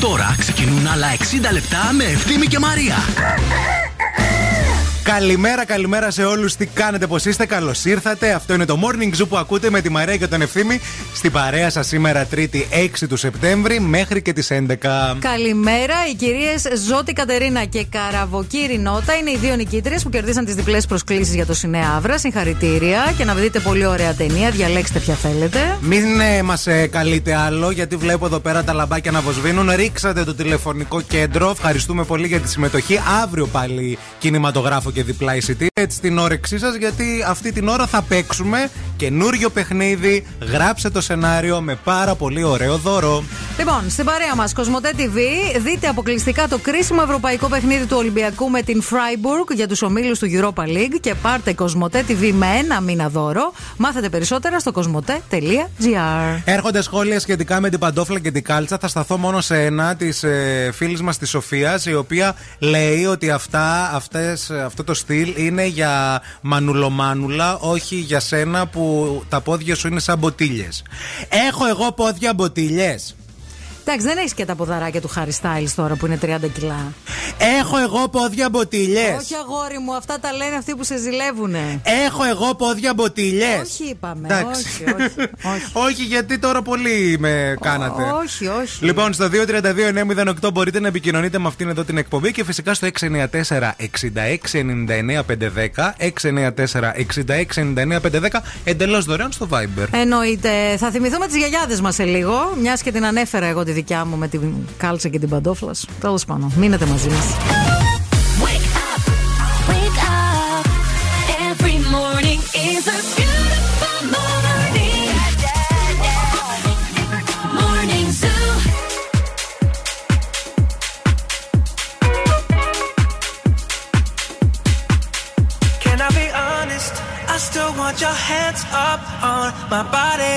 Τώρα ξεκινούν άλλα 60 λεπτά με Ευθύμη και Μαρία. Καλημέρα, καλημέρα σε όλους. Τι κάνετε, πώς είστε, καλώς ήρθατε. Αυτό είναι το Morning Zoo που ακούτε με τη Μαρία και τον Ευθύμη στην παρέα σας σήμερα, 3η 6 του Σεπτέμβρη μέχρι και τις 11. Καλημέρα. Οι κυρίες Ζώτη Κατερίνα και Καραβοκύρη Νότα είναι οι δύο νικήτριες που κερδίσαν τις διπλές προσκλήσεις για το Σινέα Αύρα. Συγχαρητήρια και να δείτε πολύ ωραία ταινία. Διαλέξτε ποια θέλετε. Μην ε, μας ε, καλείτε άλλο, γιατί βλέπω εδώ πέρα τα λαμπάκια να βοσβήνουν. Ρίξατε το τηλεφωνικό κέντρο. Ευχαριστούμε πολύ για τη συμμετοχή. Αύριο πάλι κινηματογράφο και διπλά εισιτήρια. Έτσι την όρεξή σας, γιατί αυτή την ώρα θα παίξουμε καινούριο παιχνίδι. Γράψε το σενάριο με πάρα πολύ ωραίο δώρο. Λοιπόν, στην παρέα μας, Κοσμοτέ TV, δείτε αποκλειστικά το κρίσιμο ευρωπαϊκό παιχνίδι του Ολυμπιακού με την Freiburg για τους ομίλους του Europa League και πάρτε Κοσμοτέ TV με ένα μήνα δώρο. Μάθετε περισσότερα στο κοσμοτέ.gr. Έρχονται σχόλια σχετικά με την παντόφλα και την κάλτσα. Θα σταθώ μόνο σε ένα της ε, φίλης μας της Σοφίας, η οποία λέει ότι αυτά, αυτές, αυτό το στυλ είναι για μανουλομάνουλα, όχι για σένα που τα πόδια σου είναι σαν μποτίλιες. Έχω εγώ πόδια μποτίλιες; Εντάξει, δεν έχεις και τα ποδαράκια του Harry Styles τώρα που είναι 30 κιλά. Έχω εγώ πόδια μποτίλιε. Όχι, αγόρι μου, αυτά τα λένε αυτοί που σε ζηλεύουνε. Έχω εγώ πόδια μποτίλιε. Όχι, είπαμε. Εντάξει. Όχι, όχι, όχι. όχι, γιατί τώρα πολύ με κάνατε. όχι, όχι. Λοιπόν, στο 232-908 μπορείτε να επικοινωνείτε με αυτήν εδώ την εκπομπή και φυσικά στο 694-6699-510. 694-6699-510 εντελώς δωρεάν στο Viber. Εννοείται. Θα θυμηθούμε τις γιαγιάδες μας σε λίγο, μιας και την ανέφερα εγώ τη δικιά μου με την κάλτσα και την παντόφλας σου. Τέλος πάντων, μείνετε μαζί μας. Your hands up on my body.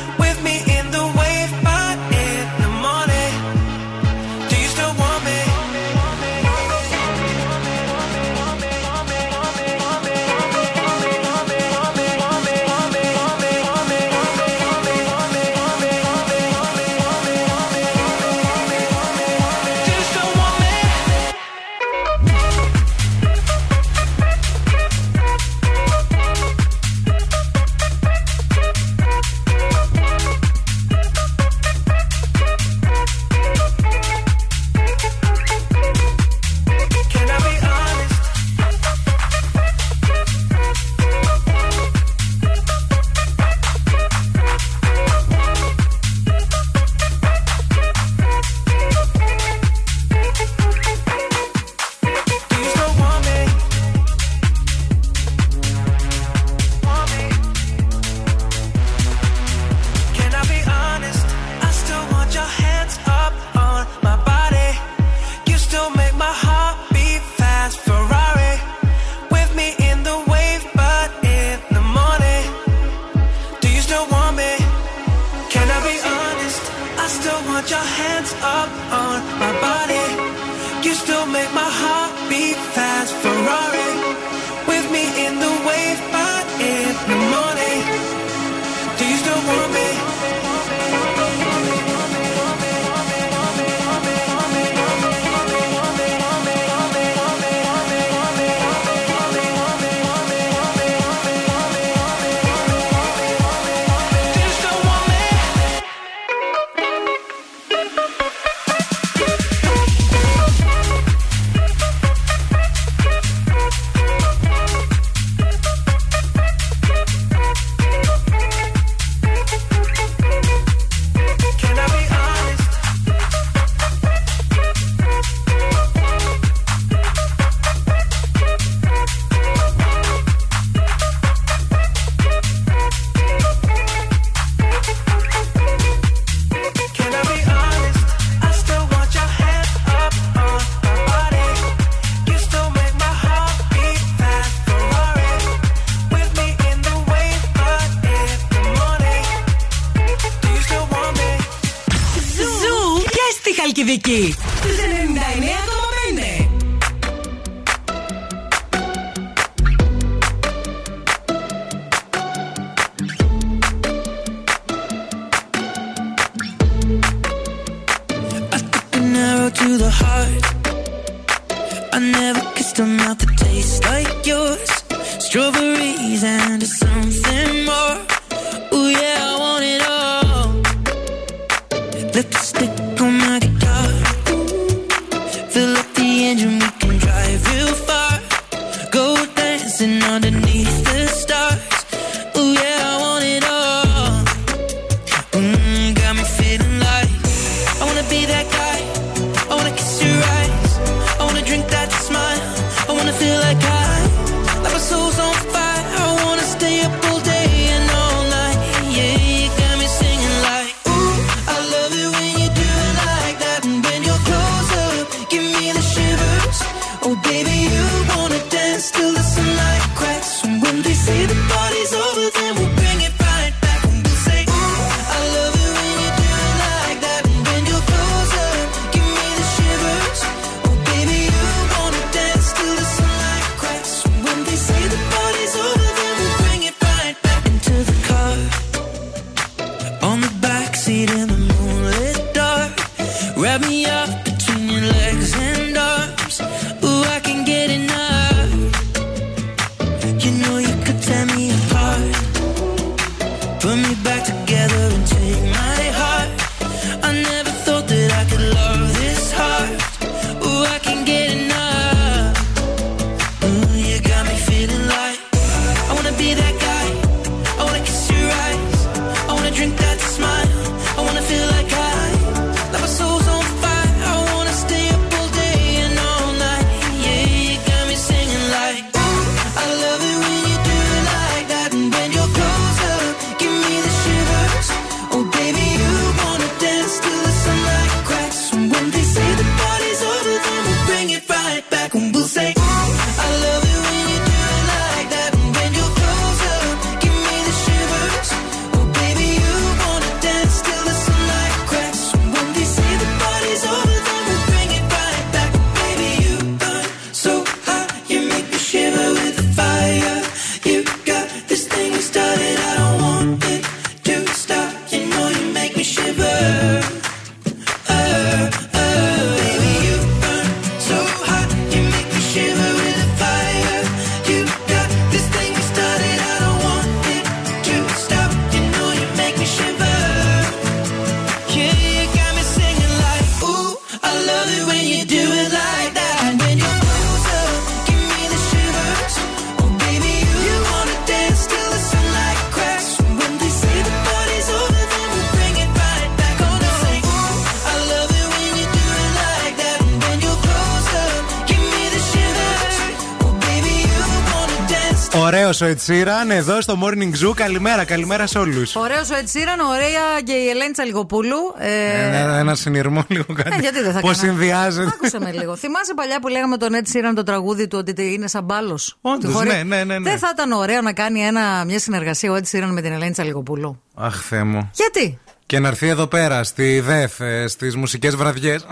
ο ετσίραν εδώ στο Morning Zoo. Καλημέρα, καλημέρα σε όλους. Ωραίος ο έτσιραν ωραία και η Ελένη Τσαλιγοπούλου. Ε, ε, ναι, ναι, ένα, ένα συνειρμό λίγο κάτι. Ε, γιατί δεν θα Πώς συνδυάζεται. Άκουσε με λίγο. Θυμάσαι παλιά που λέγαμε τον ετσίραν το τραγούδι του ότι είναι σαν μπάλος; Όντως. Ναι, δεν θα ήταν ωραίο να κάνει ένα, μια συνεργασία ο Ετσίραν με την Ελένη Τσαλιγοπούλου; Αχ, θέ. Γιατί; Και να έρθει εδώ πέρα στη ΔΕΘ, στις μουσικές βραδιές.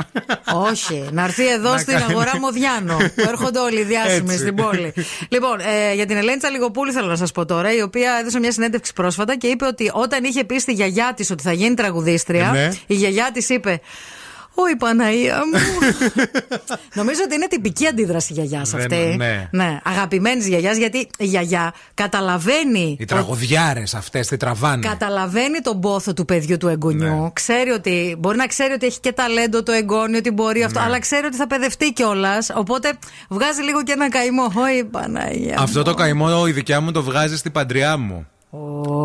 Όχι, να έρθει εδώ Να στην κάνει. αγορά Μοδιάνο. που έρχονται όλοι οι διάσημοι Έτσι. στην πόλη. λοιπόν, ε, για την Ελένη Τσαλιγοπούλη θέλω να σας πω τώρα, η οποία έδωσε μια συνέντευξη πρόσφατα και είπε ότι όταν είχε πει στη γιαγιά της ότι θα γίνει τραγουδίστρια, Ναι. η γιαγιά της είπε. Ω η Παναία μου. Νομίζω ότι είναι τυπική αντίδραση γιαγιάς Δεν- αυτή. ναι. Αγαπημένης γιαγιάς, γιατί η γιαγιά καταλαβαίνει. Οι τραγωδιάρες αυτές τι τραβάνε. Καταλαβαίνει τον πόθο του παιδιού του εγγονιού. Ναι. Ξέρει ότι μπορεί να ξέρει ότι έχει και ταλέντο το εγγόνιο, ότι μπορεί αυτό, Ναι. αλλά ξέρει ότι θα παιδευτεί κιόλας. Οπότε βγάζει λίγο και ένα καημό. Ωι Παναγία. Αυτό το καημό η δικιά μου το βγάζει στην παντριά μου.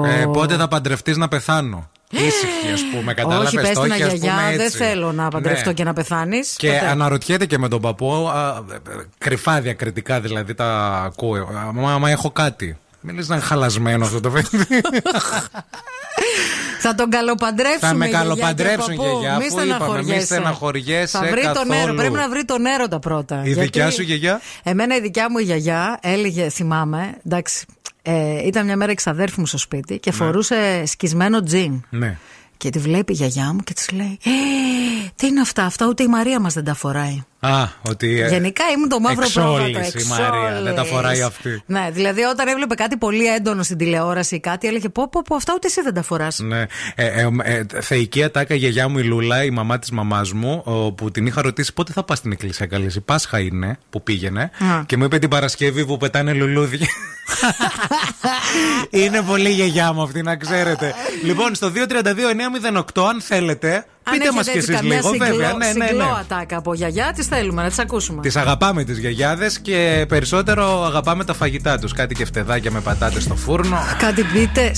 Ε, πότε θα παντρευτείς να πεθάνω; Ήσυχη, ας πούμε, κατάλαβες. Όχι, πες το την έχει, ας γιαγιά, πούμε, δεν έτσι. θέλω να παντρευτώ Ναι. και να πεθάνεις. Και αναρωτιέται και με τον παππού, α, ε, ε, κρυφά διακριτικά δηλαδή τα ακούω. Α, Μα, μα έχω κάτι. Μην λες να είναι χαλασμένος αυτό το παιδί. Θα τον καλοπαντρέψουμε. Θα με γιαγιά καλοπαντρέψουν, και παππού. γιαγιά, Μη αφού είπαμε, μη στεναχωριέσαι. στεναχωριέσαι Θα βρει τον καθόλου. έρωτα. Πρέπει να βρει τον έρωτα πρώτα. Η δικιά σου γιαγιά; Εμένα η δικιά μου η γιαγιά έλεγε, θυμάμαι, εντάξει, ε, ήταν μια μέρα εξαδέρφη μου στο σπίτι και φορούσε σκισμένο τζιν. ναι. Και τη βλέπει η γιαγιά μου και της λέει: Ε, τι είναι αυτά, αυτά ούτε η Μαρία μας δεν τα φοράει. Α, ότι. ε, Γενικά ήμουν το μαύρο εξόλης πρόβατο. η Μαρία, δεν τα εξόλης. φοράει αυτή. Ναι, δηλαδή όταν έβλεπε κάτι πολύ έντονο στην τηλεόραση ή κάτι, έλεγε: Πω, πω, πω, αυτά ούτε εσύ δεν τα φοράς. Ναι. Ε, ε, ε, θεϊκή ατάκα η γιαγιά μου η Λούλα, η μαμά της μαμάς μου, ο, που την είχα ρωτήσει πότε θα πας στην εκκλησία καλή. Η Πάσχα είναι που πήγαινε. Α. Και μου είπε την Παρασκευή που πετάνε λουλούδια. είναι πολύ γιαγιά μου αυτή, να ξέρετε. λοιπόν, στο 232-908, αν θέλετε, πείτε μας κι εσείς λίγο, βέβαια. Ναι, ναι, συγκλό ναι. ατάκα από γιαγιά, τις θέλουμε να τις ακούσουμε. Τις αγαπάμε τις γιαγιάδες και περισσότερο αγαπάμε τα φαγητά τους. Κάτι και φτεδάκια με πατάτες στο φούρνο. Κάτι πίτε.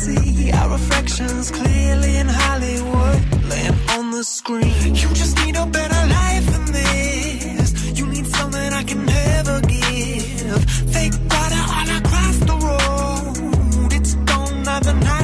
See our reflections clearly in Hollywood, laying on the screen. You just need a better life than this. You need something I can never give. Fake water all across the road. It's gone now, the night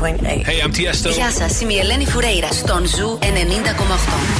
Hey, I'm Tiesto. Γεια σας, είμαι η Ελένη Φουρέιρα στον Ζου 90,8.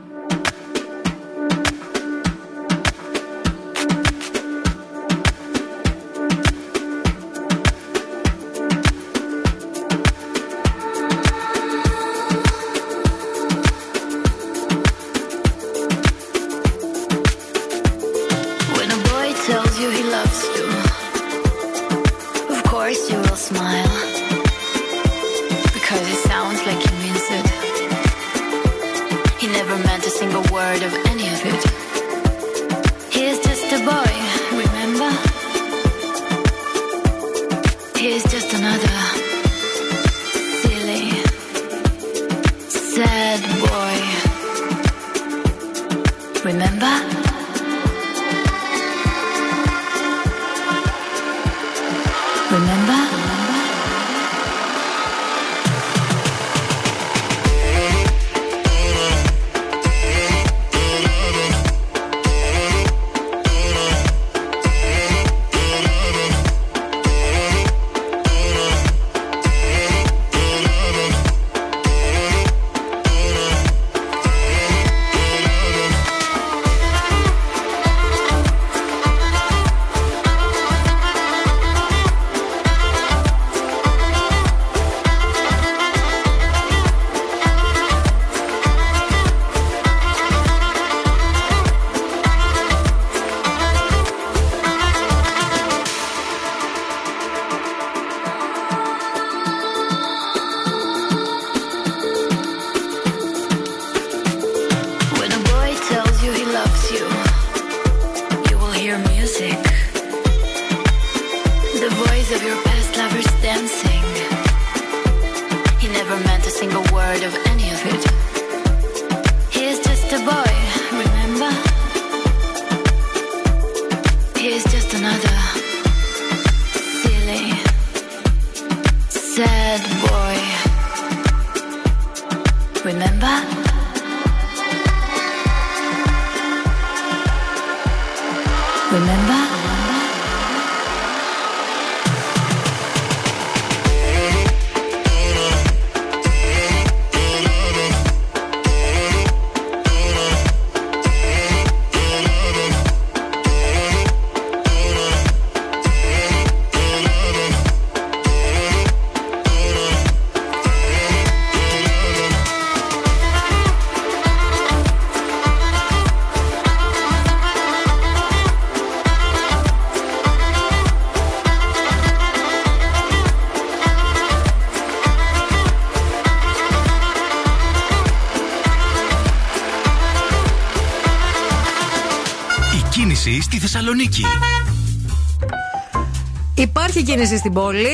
Κίνηση στην πόλη.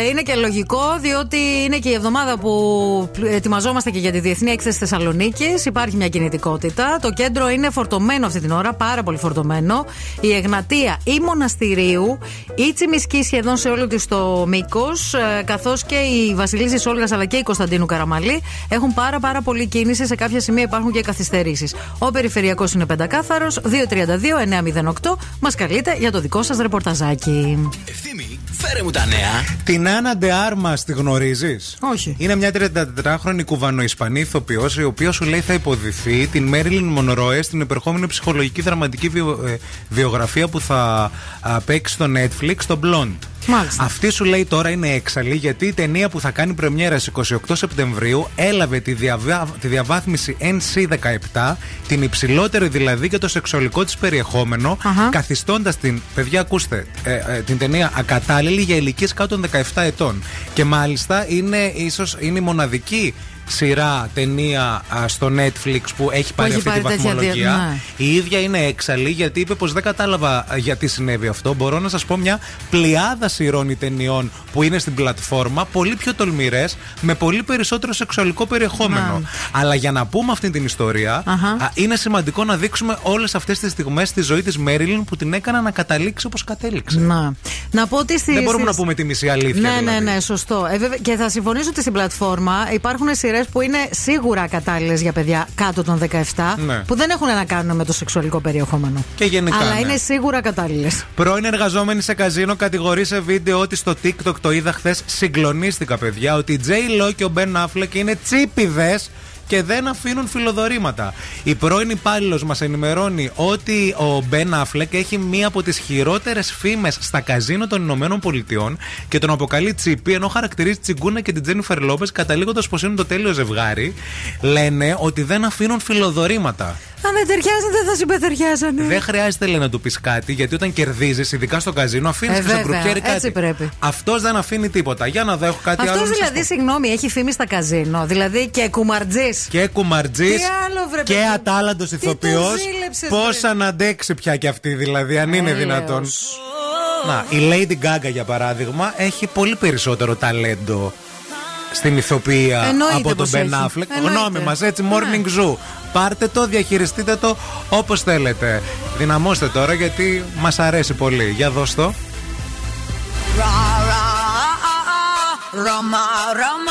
Ε, είναι και λογικό, διότι είναι και η εβδομάδα που ετοιμαζόμαστε και για τη Διεθνή Έκθεση Θεσσαλονίκης. Υπάρχει μια κινητικότητα. Το κέντρο είναι φορτωμένο αυτή την ώρα, πάρα πολύ φορτωμένο. Η Εγνατία ή Μοναστηρίου, η Τσιμισκή σχεδόν σε όλο της το μήκος, καθώς και η Βασιλίση Όλγας αλλά και η Κωνσταντίνου Καραμαλή έχουν πάρα, πάρα πολύ κίνηση. Σε κάποια σημεία υπάρχουν και καθυστερήσεις. Ο περιφερειακός είναι πεντακάθαρος, 232-908. Μας καλείτε για το δικό σας ρεπορταζάκι. Ευθύμη, φέρε μου τα νέα. Την Άννα Ντεάρμα τη γνωρίζεις; Όχι. Είναι μια 34χρονη κουβανοϊσπανή ηθοποιός, η οποία σου λέει θα υποδηθεί την Μέριλιν Μονρόε στην επερχόμενη ψυχολογική δραματική βιο- ε, βιογραφία που θα α, παίξει στο Netflix, το Blonde. Μάλιστα. Αυτή σου λέει τώρα είναι έξαλλη γιατί η ταινία που θα κάνει πρεμιέρας στις 28 Σεπτεμβρίου έλαβε τη, διαβα... τη διαβάθμιση NC17, την υψηλότερη δηλαδή για το σεξουαλικό της περιεχόμενο, Αχα. καθιστώντας την, παιδιά ακούστε, ε, ε, την ταινία ακατάλληλη για ηλικίες κάτω των 17 ετών. Και μάλιστα είναι ίσως είναι η μοναδική σειρά, ταινία α, στο Netflix που έχει πάρει έχει αυτή τη πάρει τέτοια βαθμολογία. δια- ναι. Η ίδια είναι έξαλλη γιατί είπε πως δεν κατάλαβα α, γιατί συνέβη αυτό. Μπορώ να σας πω μια πλειάδα σειρών ή ταινιών που είναι στην πλατφόρμα, πολύ πιο τολμηρές, με πολύ περισσότερο σεξουαλικό περιεχόμενο. Να. Αλλά για να πούμε αυτή την ιστορία, Αχα. α, είναι σημαντικό να δείξουμε όλες αυτές τις στιγμές στη ζωή της Μέριλιν που την έκαναν να καταλήξει όπως κατέληξε. Να. να πω ότι στη, Δεν μπορούμε στις- να πούμε τη μισή αλήθεια. Ναι, δηλαδή. ναι, ναι, σωστό. Ε, βέβαια, και θα συμφωνήσω ότι στην πλατφόρμα υπάρχουν σειρές που είναι σίγουρα κατάλληλες για παιδιά κάτω των 17, Ναι. που δεν έχουν να κάνουν με το σεξουαλικό περιεχόμενο. Και γενικά. Αλλά ναι. είναι σίγουρα κατάλληλες. Πρώην εργαζόμενη σε καζίνο κατηγορεί σε βίντεο ότι στο TikTok το είδα χθες. Συγκλονίστηκα, παιδιά, ότι η J. Lo και ο Μπεν Affleck είναι τσίπιδες και δεν αφήνουν φιλοδορήματα. Η πρώην υπάλληλος μας ενημερώνει ότι ο Μπεν Affleck έχει μία από τις χειρότερες φήμες στα καζίνο των Ηνωμένων Πολιτειών και τον αποκαλεί τσίπη, ενώ χαρακτηρίζει Τσιγκούνα και την Τζένιφερ Λόπες καταλήγοντας πως είναι το τέλειο ζευγάρι. Λένε ότι δεν αφήνουν φιλοδορήματα. Αν δεν ταιριάζαν, δεν θα συμπεθεριάζανε. Δεν χρειάζεται λέει, να του πεις κάτι, γιατί όταν κερδίζεις, ειδικά στο καζίνο, αφήνεις Ε, και στο βέβαια, μπρουκέρι κάτι. έτσι πρέπει. Αυτός δεν αφήνει τίποτα. Για να δω, έχω κάτι άλλο. Αυτό να σας δηλαδή, πω. συγγνώμη, έχει φήμη στα καζίνο. Δηλαδή και κουμαρτζής. Και κουμαρτζής Τι άλλο, βρε, και παιδί μου. ατάλλαντο Τι ηθοποιός. το ζήλεψες, Πώς βρε. να αντέξει πια κι αυτή, δηλαδή, αν είναι Έλεος. δυνατόν. Να, η Lady Gaga για παράδειγμα έχει πολύ περισσότερο ταλέντο στην ηθοποιία Εννοείται από τον πως Ben έχει. Affleck. Εννοείται. Γνώμη μας, έτσι, Ναι. morning zoo. Πάρτε το, διαχειριστείτε το όπως θέλετε. Δυναμώστε τώρα γιατί μας αρέσει πολύ. Για δώσ' το. Roma, Roma,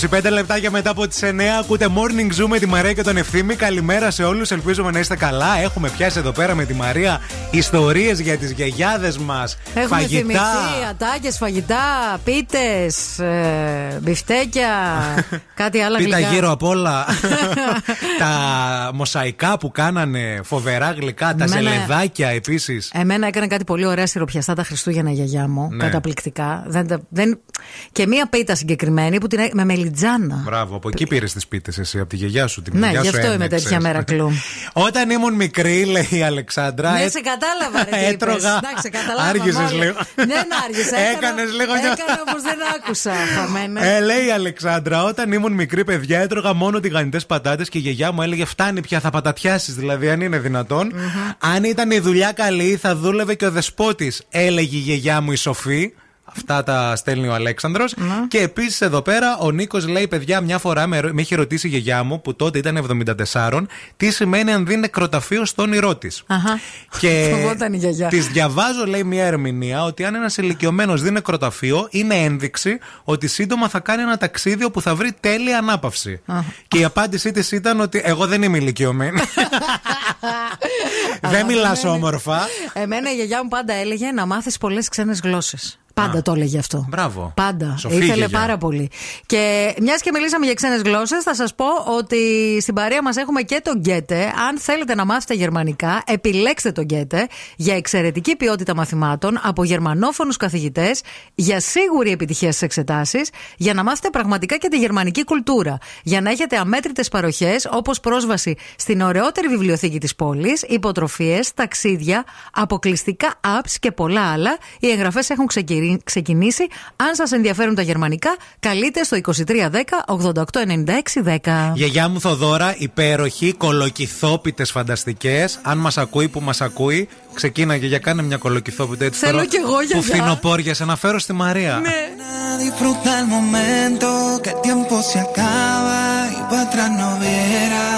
25 λεπτάκια μετά από τις 9 ακούτε Morning Zoo με τη Μαρία και τον Ευθύμη. Καλημέρα σε όλους. Ελπίζουμε να είστε καλά. Έχουμε πιάσει εδώ πέρα με τη Μαρία ιστορίες για τις γιαγιάδες μας. Έχουμε Φαγητά. θυμηθεί ατάκες, φαγητά, πίτες, ε, μπιφτέκια, κάτι άλλα Πίτα γλυκά. γύρω απ' όλα. τα μοσαϊκά που κάνανε φοβερά γλυκά, τα Εμένα- ζελεδάκια επίσης. Εμένα έκανε κάτι πολύ ωραία σιροπιαστά τα Χριστούγεννα η γιαγιά μου. Ναι. Καταπληκτικά. Δεν, τα- δεν... Και μία πίτα συγκεκριμένη που την έ- με μελιτζάνα. Μπράβο, από εκεί πήρες τις πίτες εσύ, από τη γιαγιά σου. Την Ναι, γιαγιά γι' σου αυτό είμαι ένεξες. τέτοια μέρα κλου. Όταν ήμουν μικρή, λέει η Αλεξάνδρα. Ναι, ε, σε κατάλαβα, ρε. τι είπες. Έτρωγα. Εντάξει, καταλάβαμε Άργησες όλοι. λίγο. Δεν άργησα. έκανα- Έκανες λίγο μια- Έκανα όπως δεν άκουσα. χαμένε. Ε, λέει η Αλεξάνδρα, όταν ήμουν μικρή παιδιά έτρωγα μόνο τηγανιτές πατάτες και η γιαγιά μου έλεγε Φτάνει πια, θα πατατιάσεις. Δηλαδή, αν είναι δυνατόν. Αν ήταν η δουλειά καλή, θα δούλευε και ο δεσπότης, έλεγε η γιαγιά μου η Σοφή. Αυτά τα στέλνει ο Αλέξανδρος Και επίσης εδώ πέρα ο Νίκος λέει: Παιδιά, μια φορά με, με έχει ρωτήσει η γιαγιά μου, που τότε ήταν 74, τι σημαίνει αν δει νεκροταφείο στο όνειρό της. Αχα. Και Φοβόταν η γιαγιά. της διαβάζω, λέει, μια ερμηνεία ότι αν ένας ηλικιωμένος δει νεκροταφείο, είναι ένδειξη ότι σύντομα θα κάνει ένα ταξίδι όπου θα βρει τέλεια ανάπαυση. Και η απάντησή της ήταν ότι εγώ δεν είμαι ηλικιωμένη. δεν μιλάς όμορφα. Εμένα η γιαγιά μου πάντα έλεγε να μάθεις πολλές ξένες γλώσσες. Πάντα το έλεγε αυτό. Μπράβο. Πάντα. Σοφή Ήθελε γιαγιά. πάρα πολύ. Και μιας και μιλήσαμε για ξένες γλώσσες, θα σας πω ότι στην παρέα μας έχουμε και τον Γκέτε. Αν θέλετε να μάθετε γερμανικά, επιλέξτε τον Γκέτε για εξαιρετική ποιότητα μαθημάτων από γερμανόφωνους καθηγητές, για σίγουρη επιτυχία στις εξετάσεις, για να μάθετε πραγματικά και τη γερμανική κουλτούρα. Για να έχετε αμέτρητες παροχές όπως πρόσβαση στην ωραιότερη βιβλιοθήκη της πόλης, υποτροφίες, ταξίδια, αποκλειστικά apps και πολλά άλλα. Οι εγγραφές έχουν ξεκινήσει. Ξεκινήσει. Αν σας ενδιαφέρουν τα γερμανικά, καλείτε στο 2310 8896 10. Η γιαγιά μου Θοδώρα, υπέροχη, κολοκυθόπιτες φανταστικές. Αν μας ακούει που μας ακούει, ξεκίναγε για κάνε μια κολοκυθόπιτα έτσι Θέλω τώρα κι εγώ, Που γιαγιά. φθινοπόρια, σε να φέρω στη Μαρία. Disfruta el momento, que el tiempo se acaba y para atrás no verá.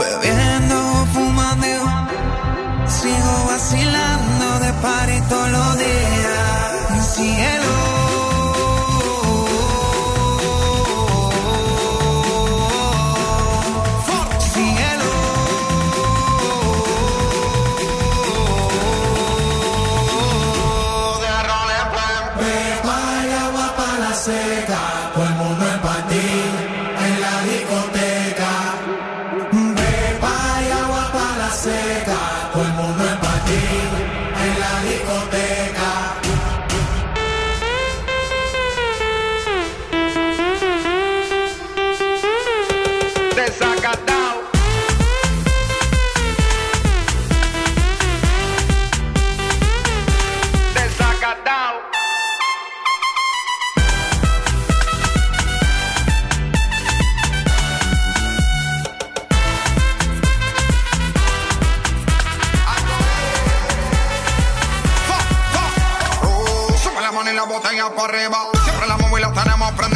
Bebiendo, fumando, sigo vacilando de party todos los días. Para arriba. Siempre la móvil la tenemos prendida.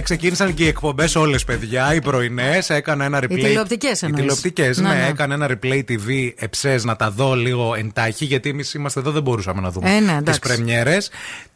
ξεκίνησαν και οι εκπομπές όλες, παιδιά, οι πρωινές. Έκανα ένα replay. Οι τηλεοπτικές Οι τηλεοπτικές, ναι, ναι. Έκανα ένα replay TV εψές να τα δω λίγο εντάχει, γιατί εμείς είμαστε εδώ, δεν μπορούσαμε να δούμε ε, ναι, τις πρεμιέρες.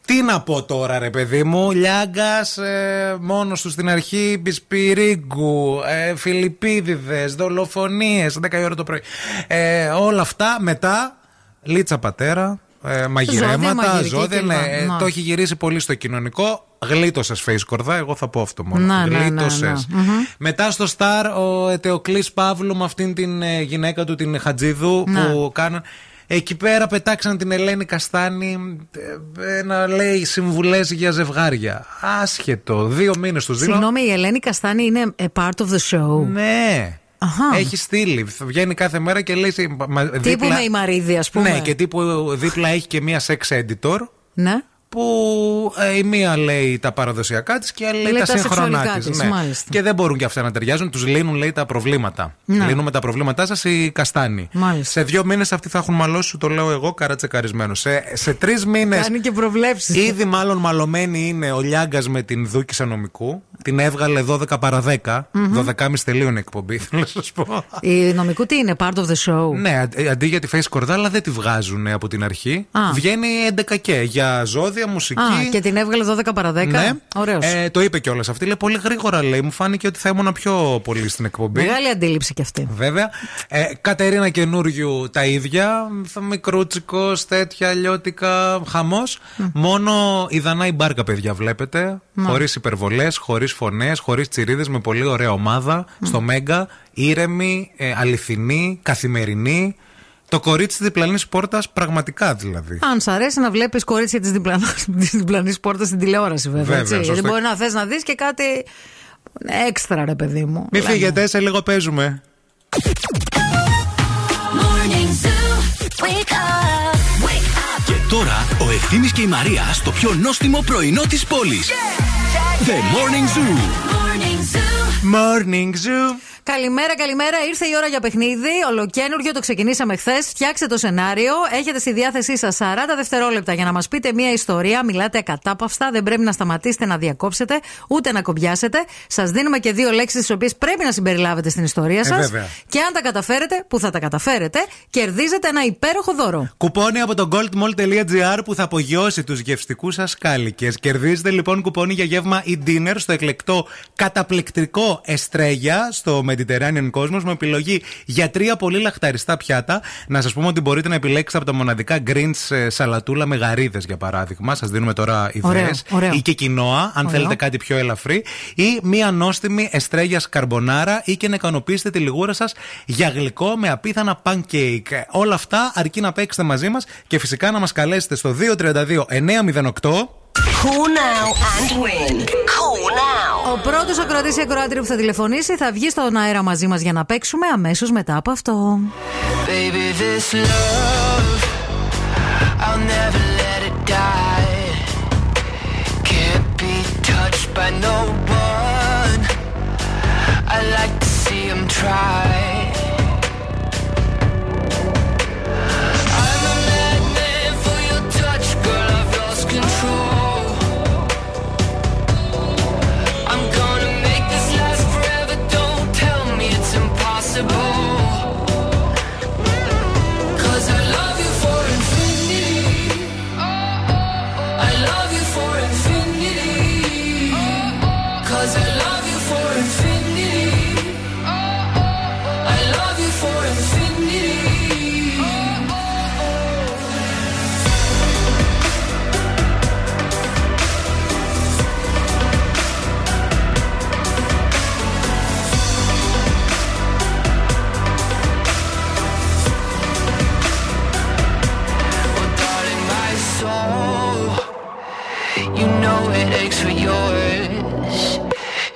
Τι να πω τώρα, ρε παιδί μου, Λιάγκας ε, μόνος του στην αρχή, Μπισπυρίγκου, ε, Φιλιππίδιδες, δολοφονίες, 10 η ώρα το πρωί. Ε, όλα αυτά μετά, Λίτσα Πατέρα, ε, μαγειρέματα, ζώδια. Ναι, ε, ναι. Το έχει γυρίσει πολύ στο κοινωνικό. Γλίτωσες face κορδά, εγώ θα πω αυτό μόνο. Να, Γλίτωσες. Ναι. Μετά στο στάρ ο Ετεοκλής Παύλου με αυτήν την ε, γυναίκα του, την Χατζίδου, που κάναν. Εκεί πέρα πετάξαν την Ελένη Καστάνη να λέει συμβουλές για ζευγάρια. Άσχετο. Δύο μήνες τους δίνω. Συγγνώμη, η Ελένη Καστάνη είναι part of the show. Ναι. Αχα. Έχει στείλει. Βγαίνει κάθε μέρα και λέει. σε- μα- Τύπου δίπλα- με η Μαρίδη, α πούμε. Ναι, και τύπου δίπλα έχει και μία sex editor. Ναι. Που ε, η μία λέει τα παραδοσιακά της και η άλλη λέει, Λέει τα τα σύγχρονά σεξουαλικά της. της, μάλιστα. Και δεν μπορούν και αυτά να ταιριάζουν. Τους λύνουν, λέει, τα προβλήματα. Ναι. Λύνουμε τα προβλήματά σας οι καστάνοι. Μάλιστα. Σε δύο μήνες αυτοί θα έχουν μαλώσει, σου το λέω εγώ, καρατσεκαρισμένο. Σε, σε τρεις μήνες. Κάνει και προβλέψεις. Ήδη μάλλον μαλωμένη είναι ο Λιάγκας με την Δούκη Νομικού. Την έβγαλε 12 παρα 10. Μμμ. 12,5 τελείωνε η εκπομπή, θέλω να σας πω. Η νομικού τι είναι, part of the show; Ναι, αντί- αντί για τη face κορδάλα δεν τη βγάζουν από την αρχή. Α. Βγαίνει 11 και για ζώδια, μουσική. Α, και την έβγαλε 12 παρα 10. Ναι. Ωραίος. Ε, το είπε κιόλας αυτή. Λέει πολύ γρήγορα, λέει. Μου φάνηκε ότι θα ήμουν πιο πολύ στην εκπομπή. Μεγάλη αντίληψη κι αυτή. Βέβαια. Ε, Κατερίνα καινούριου τα ίδια. Μικρούτσικος, τέτοια, λιώτικα, χαμός. Μόνο η Δανάη Μπάρκα, παιδιά, βλέπετε. Ναι. Χωρίς υπερβολές, χωρίς φωνές, χωρίς τσιρίδες, με πολύ ωραία ομάδα. Στο Μέγκα. Ήρεμη, ε, αληθινή, καθημερινή. Το κορίτσι της διπλανής πόρτας, πραγματικά δηλαδή. Αν σ' αρέσει να βλέπεις κορίτσια της διπλανή πόρτας στην τηλεόραση, βέβαια. Βέβαια, έτσι. σωστό. Γιατί μπορεί να θες να δεις και κάτι έξτρα, ρε παιδί μου. Μην Λέμε. φύγετε, σε λίγο παίζουμε. Morning Zoo. Wake up. Wake up. Και τώρα ο Ευθύμης και η Μαρία στο πιο νόστιμο πρωινό της πόλης. The Morning Zoo. Morning Zoo. Morning Zoo. Καλημέρα, καλημέρα. Ήρθε η ώρα για παιχνίδι. Ολοκένουργιο το ξεκινήσαμε χθες. Φτιάξτε το σενάριο. Έχετε στη διάθεσή σας 40 δευτερόλεπτα για να μας πείτε μία ιστορία. Μιλάτε ακατάπαυστα. Δεν πρέπει να σταματήσετε να διακόψετε ούτε να κομπιάσετε. Σας δίνουμε και δύο λέξεις τις οποίες πρέπει να συμπεριλάβετε στην ιστορία Ε, σας. βέβαια. και αν τα καταφέρετε, που θα τα καταφέρετε, κερδίζετε ένα υπέροχο δώρο. Κουπόνι από το goldmall.gr που θα απογειώσει τους γευστικούς σας κάλικες. Κερδίζετε λοιπόν κουπόνι για γεύμα e-dinner στο εκλεκτό καταπληκτικό Εστρέγια στο Mediterranean Cosmos με επιλογή για τρία πολύ λαχταριστά πιάτα. Να σας πούμε ότι μπορείτε να επιλέξετε από τα μοναδικά greens ε, σαλατούλα με γαρίδες για παράδειγμα. Σας δίνουμε τώρα Ωραίο, ιδέες. ωραίο. Ή και κοινόα, αν Ωραίο. θέλετε κάτι πιο ελαφρύ. Ή μία νόστιμη Εστρέγιας καρμπονάρα ή και να ικανοποιήσετε τη λιγούρα σας για γλυκό με απίθανα pancake. Ε, Όλα αυτά αρκεί να παίξετε μαζί μας και φυσικά να μας καλέσετε στο 232 908. Call now and win. Call now. Ο πρώτος ακροατής ή ακροάτρια που θα τηλεφωνήσει θα βγει στον αέρα μαζί μας για να παίξουμε αμέσως μετά από αυτό. Baby, this love, I'll never let it die. Can't be touched by no one. I like to see him try.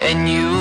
and you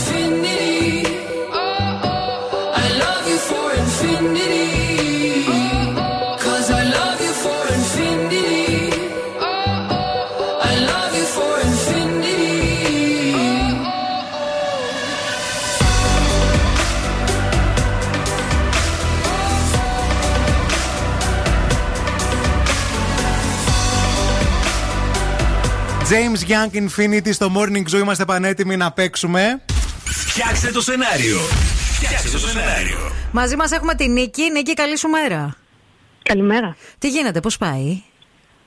James Young Infinity στο Morning Zoo. Είμαστε πανέτοιμοι να παίξουμε. Φτιάξτε το σενάριο. Φτιάξτε το σενάριο. Μαζί μας έχουμε τη Νίκη. Νίκη, καλή σου μέρα. Καλημέρα. Τι γίνεται, πώς πάει;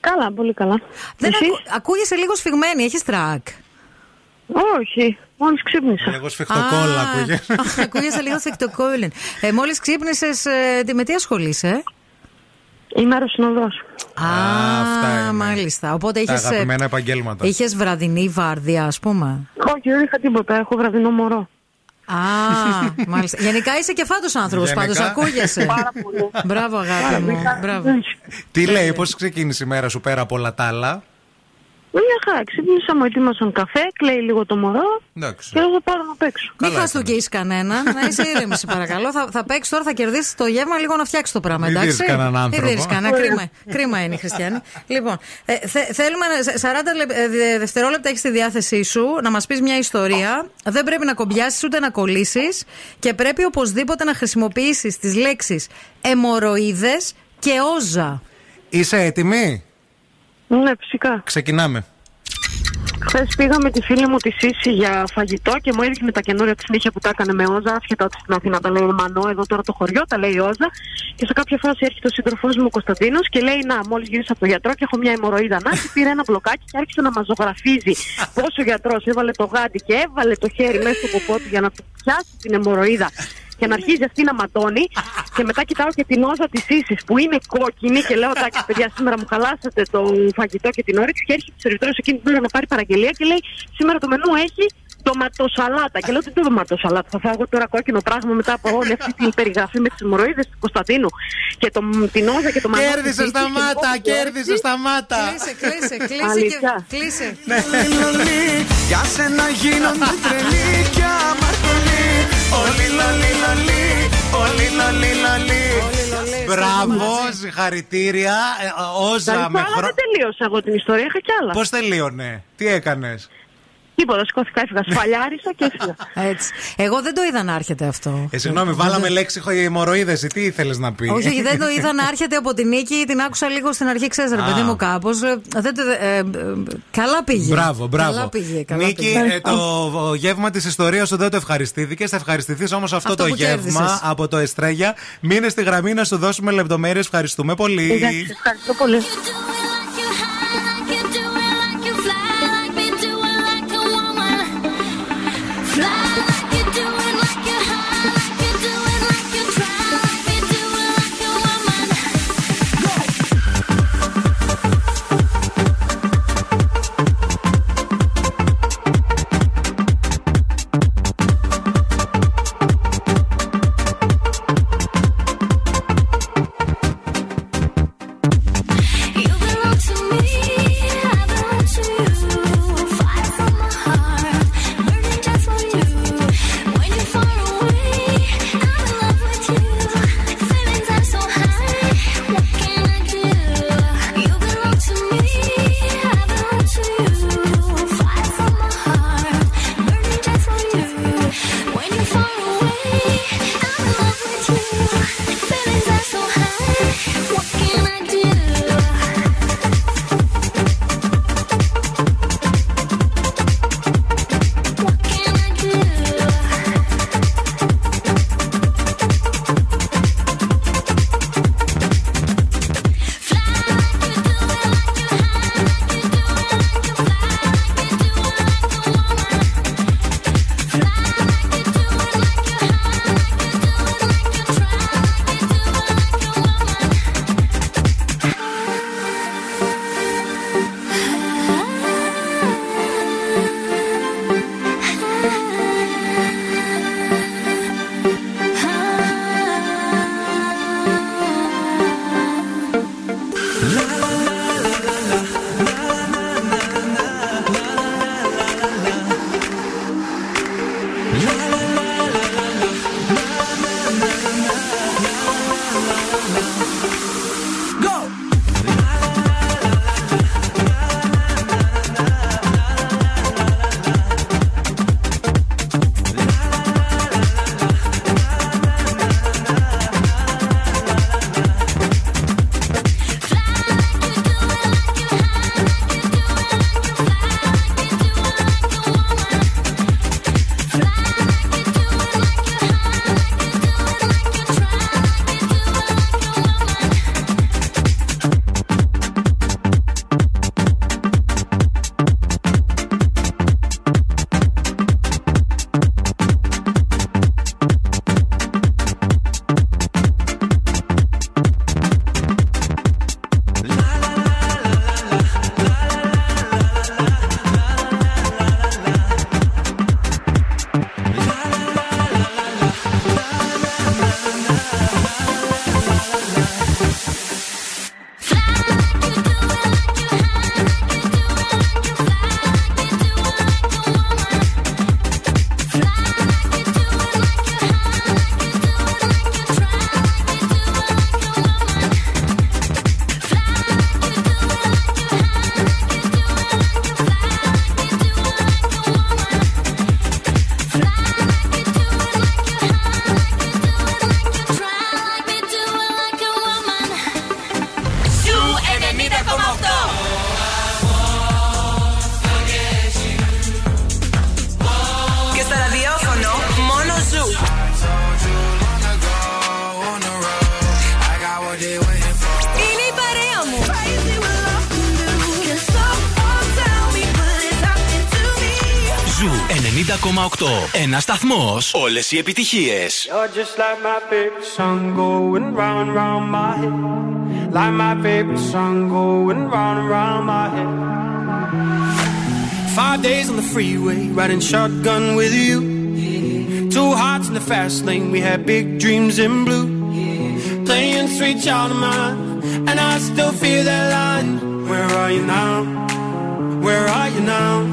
Καλά, πολύ καλά. Δεν Εσύ; ακού... ακούγεσαι λίγο σφιγμένη, έχεις τρακ. Όχι, μόλις ξύπνησα. Λίγο σφιχτοκόλλα Α, ακούγε. Ακούγεσαι λίγο σφιχτοκόλλιν. Ε, Μόλις ξύπνησες, ε, τι- με τι ασχολείσαι; Είμαι αεροσυνοδό. Α, αυτά είναι. μάλιστα. Οπότε Τα είχες. αγαπημένα επαγγέλματα. Είχες βραδινή βάρδια, ας πούμε; Όχι, δεν είχα τίποτα. Έχω βραδινό μωρό. Α, μάλιστα. Γενικά είσαι και φάτος άνθρωπος, Γενικά. πάντως ακούγεσαι. Πάρα πολύ. Μπράβο, αγάπη μου. Μπράβο. Τι λέει, πώς ξεκίνησε η μέρα σου πέρα από όλα τα άλλα; Μια χαρά. Ξύπνησα, μου ετοίμασαν καφέ, κλαίει λίγο το μωρό Εντάξει. και εγώ θα πάρω να παίξω. Μην χαστούκεις κανένα, να είσαι ήρεμης, σε παρακαλώ. Θα, θα παίξεις τώρα, θα κερδίσεις το γεύμα λίγο να φτιάξεις το πράγμα. Μην Εντάξει; δεις κανέναν άνθρωπο. Μην δεις κανένα. Ωραία. Κρίμα, κρίμα είναι η Χριστιανή. λοιπόν, ε, θε- θέλουμε να- σε 40 λεπ- ε, δε- δευτερόλεπτα έχεις στη διάθεσή σου να μας πεις μια ιστορία. Δεν πρέπει να κομπιάσεις ούτε να κολλήσεις και πρέπει οπωσδήποτε να χρησιμοποιήσεις τις λέξεις αιμορροίδε και όζα. Είσαι έτοιμη; Ναι, φυσικά. Ξεκινάμε. Χθες πήγα με τη φίλη μου τη Σύση για φαγητό και μου έδειχνε τα καινούρια της συνέχεια που τα έκανε με Όζα. Άσχετα ότι στην Αθήνα τα λέει Μανώ, εδώ τώρα το χωριό τα λέει Όζα. Και σε κάποια φάση έρχεται ο σύντροφός μου ο Κωνσταντίνος και λέει: Να, μόλις γύρισα από τον γιατρό και έχω μια αιμορροίδα. Να, και πήρε ένα μπλοκάκι και άρχισε να μα ζωγραφίζει πόσο ο γιατρός έβαλε το γάντι και έβαλε το χέρι μέσα στο ποπό του για να του πιάσει την αιμορροίδα και να αρχίζει αυτή να ματώνει. Και μετά κοιτάω και την όζα της ίσης που είναι κόκκινη και λέω: Εντάξει, παιδιά, σήμερα μου χαλάσατε το φαγητό και την όρεξη. Και έρχεται ο σερβιτόρο εκείνη την ώρα να πάρει παραγγελία και λέει: Σήμερα το μενού έχει ντοματοσαλάτα. Και λέω: Τι ντοματοσαλάτα, θα φάω εγώ τώρα κόκκινο πράγμα μετά από όλη αυτή την περιγραφή με τι αιμορροίδε του Κωνσταντίνου και το, την όζα και το μανό. Κέρδισε της Ίσης και σταμάτα, λοιπόν, κέρδισε σταμάτα. Κλείσε, κλείσε, κλείσε. Αλήθεια. Και... Κλείσε. Για σένα γίνονται τρελή και αμαρτωλή Όλοι λολί λολί, όλοι λολί λολί Μπράβο, συγχαρητήρια. Ε, Όζα Ευχαριστώ, με αλλά χρόνο. δεν τελείωσα εγώ την ιστορία, είχα κι άλλα. Πώς τελείωνε, τι έκανες; Τίποτα, σηκώθηκα, έφυγα, σφαλιάρισα και έφυγα. Έτσι. Εγώ δεν το είδα να έρχεται αυτό. Ε, συγγνώμη, βάλαμε λέξη αιμορροίδε. Τι ήθελες να πεις; Όχι, όχι, δεν το είδα να έρχεται από την νίκη. Την άκουσα λίγο στην αρχή, ξέρεις, ρε Α. παιδί μου, κάπως. καλά πήγε. Μπράβο, μπράβο. Καλά πήγε. Καλά Νίκη, πήγε. ε, το γεύμα της ιστορίας σου δεν το ευχαριστήθηκες. Θα ευχαριστηθείς όμως αυτό, Αυτό το που γεύμα κέρδισες. από το Εστρέγια. Μείνε στη γραμμή να σου δώσουμε λεπτομέρειες. Ευχαριστούμε πολύ. Εντάξει, ευχαριστώ πολύ. Ένα σταθμό. Όλε οι επιτυχίε. You're just like my favorite song going round and round my head. Like my favorite song going round and round my head. Five days on the freeway, riding shotgun with you. Two hearts in the fast lane, we had big dreams in blue. Playing sweet child of mine, and I still feel that line. Where are you now? Where are you now?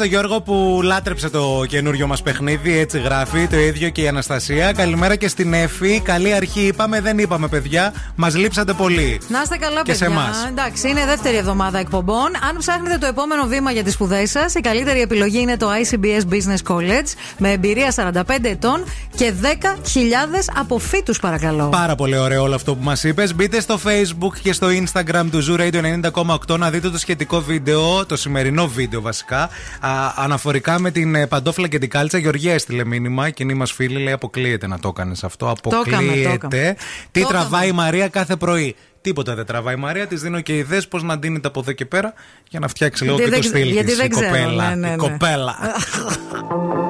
Καλημέρα στο Γιώργο που λάτρεψε το καινούριο μας παιχνίδι. Έτσι γράφει. Το ίδιο και η Αναστασία. Καλημέρα και στην Εφη. Καλή αρχή είπαμε, δεν είπαμε παιδιά. Μας λείψατε πολύ. Να είστε καλά, Και σε παιδιά. εμάς. Εντάξει, είναι δεύτερη εβδομάδα εκπομπών. Αν ψάχνετε το επόμενο βήμα για τις σπουδές σας, η καλύτερη επιλογή είναι το ICBS Business College με εμπειρία 45 ετών και 10.000 αποφύτους, παρακαλώ. Πάρα πολύ ωραίο όλο αυτό που μας είπες. Μπείτε στο Facebook και στο Instagram του Zoo Radio 90,8 να δείτε το σχετικό βίντεο, το σημερινό βίντεο βασικά, α, αναφορικά με την ε, παντόφλα και την κάλτσα. Γεωργία έστειλε μήνυμα, κοινή μας φίλη, λέει: Αποκλείεται να το έκανε αυτό. έκαμε, το Αποκλείεται. έκαμε. Τι Το τραβάει η έκαμε. Μαρία κάθε πρωί. Τίποτα δεν τραβάει η Μαρία, της δίνω και ιδέες πώς να ντύνεται από εδώ και πέρα για να φτιάξει λίγο Γιατί και το δεν ξε- στυλ γιατί της, δεν η ξέρω, κοπέλα.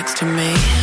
Next to me?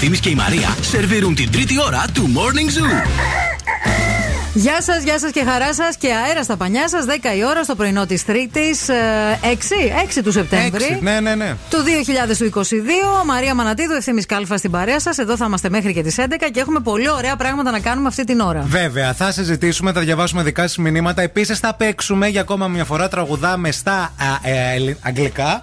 Ο Ευθύμης και η Μαρία σερβίρουν την τρίτη ώρα του Morning Zoo. Γεια σας, γεια σας και χαρά σας και αέρα στα πανιά σας. 10 η ώρα στο πρωινό της Τρίτης. 6, 6 του Σεπτέμβρη. Έξι. Ναι, ναι, ναι. Του 2022. Μαρία Μανατίδου, ευθύνη Κάλφα στην παρέα σας. Εδώ θα είμαστε μέχρι και τις 11 και έχουμε πολύ ωραία πράγματα να κάνουμε αυτή την ώρα. Βέβαια, θα συζητήσουμε, θα διαβάσουμε δικά σας μηνύματα. Επίσης, θα παίξουμε για ακόμα μια φορά. Τραγουδάμε στα α, ε, ελλη- αγγλικά.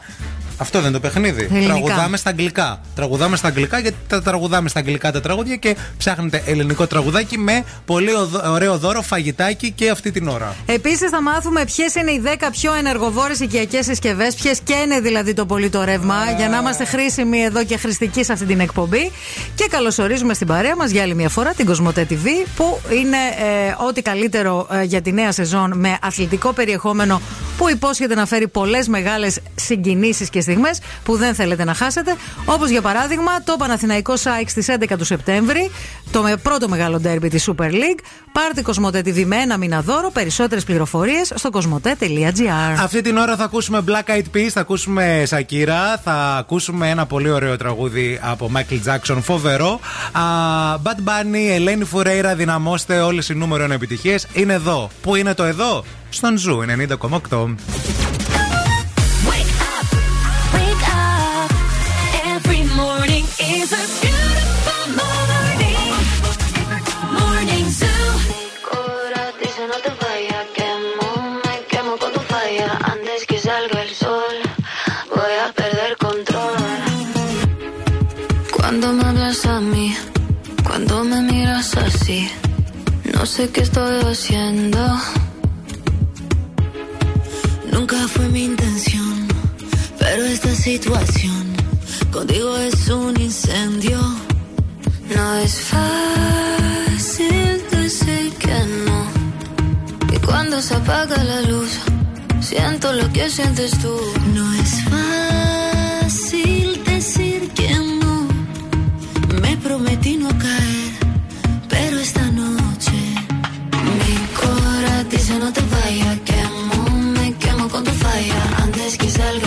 Αυτό δεν είναι το παιχνίδι. Ελληνικά. Τραγουδάμε στα αγγλικά. Τραγουδάμε στα αγγλικά γιατί τα τραγουδάμε στα αγγλικά τα τραγούδια και ψάχνετε ελληνικό τραγουδάκι με πολύ οδο- ωραίο δώρο, φαγητάκι και αυτή την ώρα. Επίσης, θα μάθουμε ποιες είναι οι 10 πιο ενεργοβόρες οικιακές συσκευές, ποιες καίνε δηλαδή το πολύ το ρεύμα, για να είμαστε χρήσιμοι εδώ και χρηστικοί σε αυτή την εκπομπή. Και καλωσορίζουμε στην παρέα μας για άλλη μια φορά την Κοσμοτέ TV, που είναι ε, ό,τι καλύτερο ε, για τη νέα σεζόν με αθλητικό περιεχόμενο που υπόσχεται να φέρει πολλές μεγάλες συγκινήσεις και στιγμές που δεν θέλετε να χάσετε. Όπως για παράδειγμα το Παναθηναϊκό ΣΑΙΚ στις 11 του Σεπτέμβρη, το με- πρώτο μεγάλο ντέρμπι της Super League. Πάρτε Κοσμοτέ TV με ένα μήνα δώρο. Περισσότερες πληροφορίες στο κοσμοτέ.gr. Αυτή την ώρα θα ακούσουμε Black Eyed Peas, θα ακούσουμε Shakira, θα ακούσουμε ένα πολύ ωραίο τραγούδι από Michael Jackson, φοβερό. Α, Bad Bunny, Ελένη Φουρέιρα, δυναμώστε όλες οι νούμερο 1 επιτυχίες. Είναι εδώ. Πού είναι το εδώ; Στον Ζου 90,8. Sé qué estoy haciendo. Nunca fue mi intención, pero esta situación contigo es un incendio. No es fácil decir que no. Y cuando se apaga la luz, siento lo que sientes tú. No es fácil decir que no. Me prometí no caer, pero esta noche Mi cora dice no te vayas, quemo, me quemo con tu falla. Antes que salga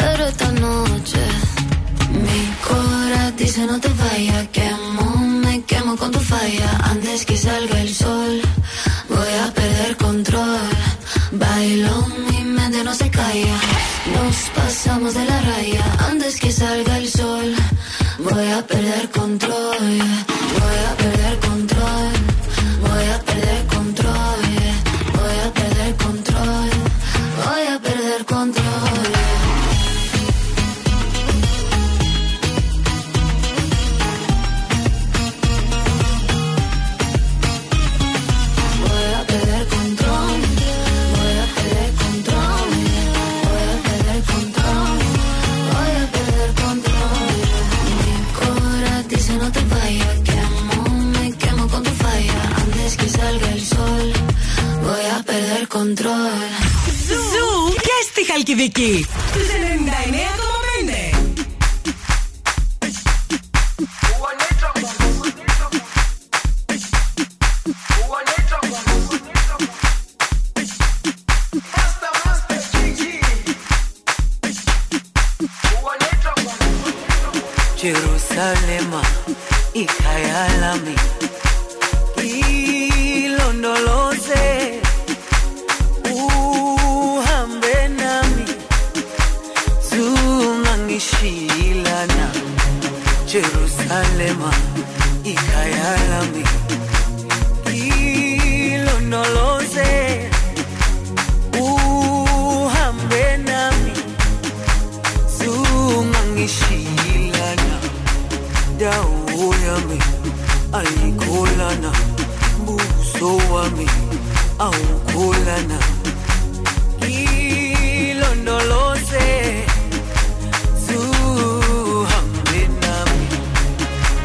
Pero esta noche, mi cora dice no te vayas, quemo, me quemo con tu falla. Antes que salga el sol, voy a perder control. Bailo, mi mente no se calla. Nos pasamos de la raya. Antes que salga el sol, voy a perder control. Control. Ζου και στη Χαλκιδική. Στους 99,5.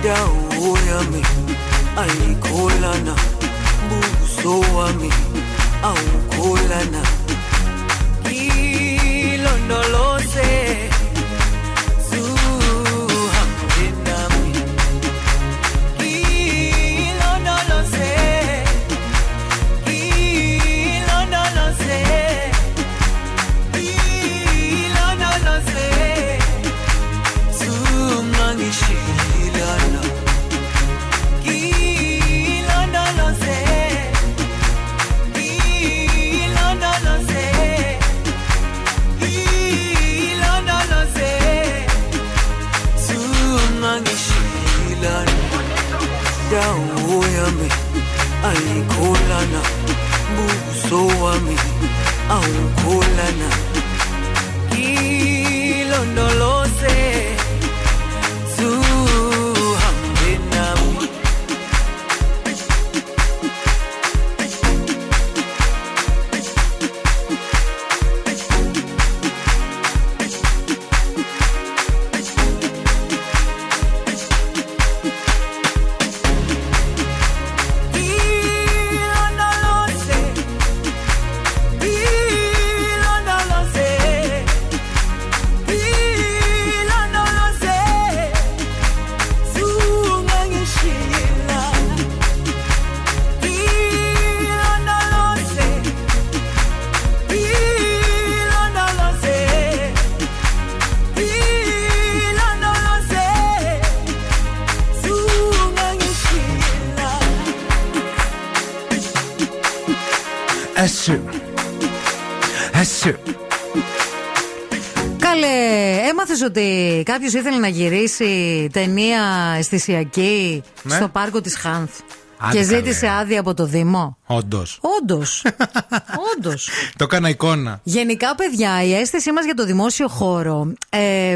dau yami aikolana buso wami aukolana kilondolose me. Ότι κάποιος ήθελε να γυρίσει ταινία αισθησιακή Ναι. στο πάρκο της Χάνθ. Άντε Και ζήτησε καλέ. άδεια από το Δήμο. Όντως. Όντως. Όντως. Το έκανα εικόνα. Γενικά, παιδιά, η αίσθησή μας για το δημόσιο χώρο ε, ε,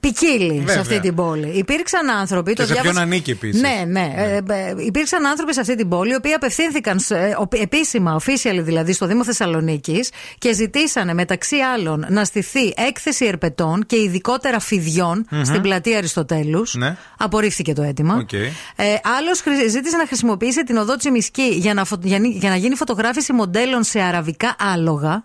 ποικίλει σε Βέβαια. αυτή την πόλη. Υπήρξαν άνθρωποι. Και το σε ποιον ανήκει επίσης. Ναι, ναι. Ε, ε, υπήρξαν άνθρωποι σε αυτή την πόλη οι οποίοι απευθύνθηκαν σε- ε, ο- επίσημα, official δηλαδή, στο Δήμο Θεσσαλονίκης και ζητήσανε μεταξύ άλλων να στηθεί έκθεση ερπετών και ειδικότερα φιδιών Μμμ. στην πλατεία Αριστοτέλους. Ναι. Απορρίφθηκε το αίτημα. Οκ. Ε, Άλλος ζήτησε να χρησιμοποιήσει την οδό Τσιμισκή για να, φω- για, νι- για να γίνει φωτογράφηση μοντέλων σε αραβικά άλογα.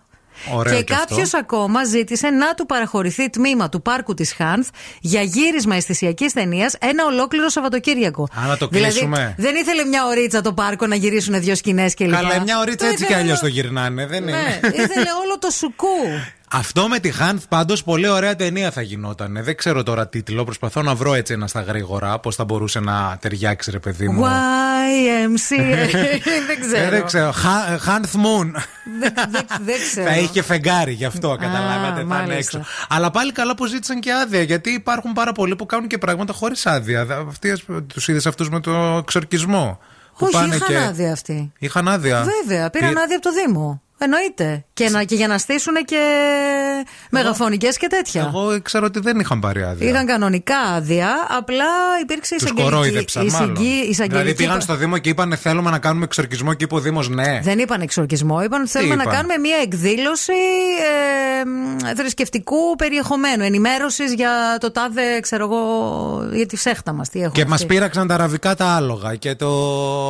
Ωραίο και και αυτό. κάποιος ακόμα ζήτησε να του παραχωρηθεί τμήμα του πάρκου της ΧΑΝΘ για γύρισμα αισθησιακής ταινίας ένα ολόκληρο Σαββατοκύριακο. Α, να το δηλαδή, κλείσουμε. δεν ήθελε μια ωρίτσα το πάρκο να γυρίσουν δύο σκηνές κλπ. Καλά, μια ωρίτσα Το έτσι κι ήθελε αλλιώς όλο- το γυρνάνε. Δεν Ναι, είναι. ήθελε όλο το σουκού. Αυτό με τη Χάνθ πάντως πολύ ωραία ταινία θα γινόταν. Δεν ξέρω τώρα τίτλο. Προσπαθώ να βρω έτσι ένα στα γρήγορα πώς θα μπορούσε να ταιριάξει, ρε παιδί μου. YMCA. δεν Ε, ξέρω. δεν ξέρω. Χα- Χάνθ Moon. Δεν, δεν- δεν ξέρω. Θα είχε φεγγάρι γι' αυτό, καταλάβατε. Θα είναι μάλιστα. έξω. Αλλά πάλι καλά που ζήτησαν και άδεια. Γιατί υπάρχουν πάρα πολλοί που κάνουν και πράγματα χωρίς άδεια. Τους είδες αυτούς με το εξορκισμό. Που Όχι, πάνε είχαν και... άδεια αυτοί. Είχαν άδεια. Βέβαια, πήραν Πήρε- άδεια από το Δήμο. Εννοείται. Και, να, και για να στήσουν και μεγαφωνικές και τέτοια. Εγώ ξέρω ότι δεν είχαν πάρει άδεια. Είχαν κανονικά άδεια, απλά υπήρξε Τους εισαγγελική. κορόιδεψαν μάλλον. εισαγγη- εισαγγελική- Δηλαδή πήγαν στο Δήμο και είπαν θέλουμε να κάνουμε εξορκισμό και είπε ο Δήμος ναι. Δεν είπαν εξορκισμό, είπαν ότι θέλουμε να είπαν; κάνουμε μια εκδήλωση ε, μ, θρησκευτικού περιεχομένου, ενημέρωσης για το τάδε, ξέρω εγώ, για τη σέχτα μας. Τι έχουμε Και μας αυτή. πείραξαν τα αραβικά τα άλογα και το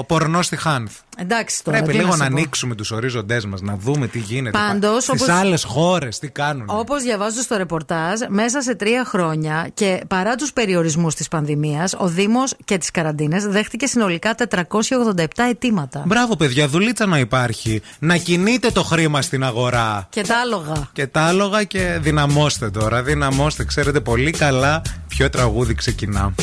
πορνό στη Χάνθ. Εντάξει τώρα. Πρέπει τι λίγο να να σου πω. ανοίξουμε τους ορίζοντές μας, να δούμε τι γίνεται. Πάντως, Στι όπως- άλλες χώρες τι κάνουν. Όπως διαβάζω στο ρεπορτάζ, μέσα σε τρία χρόνια και παρά τους περιορισμούς της πανδημίας, ο Δήμος και τις καραντίνες δέχτηκε συνολικά 487 αιτήματα. Μπράβο, παιδιά, δουλίτσα να υπάρχει. Να κινείτε το χρήμα στην αγορά. Και τα άλογα. Και τα άλογα και δυναμώστε τώρα. Δυναμώστε. Ξέρετε πολύ καλά ποιο τραγούδι ξεκινά.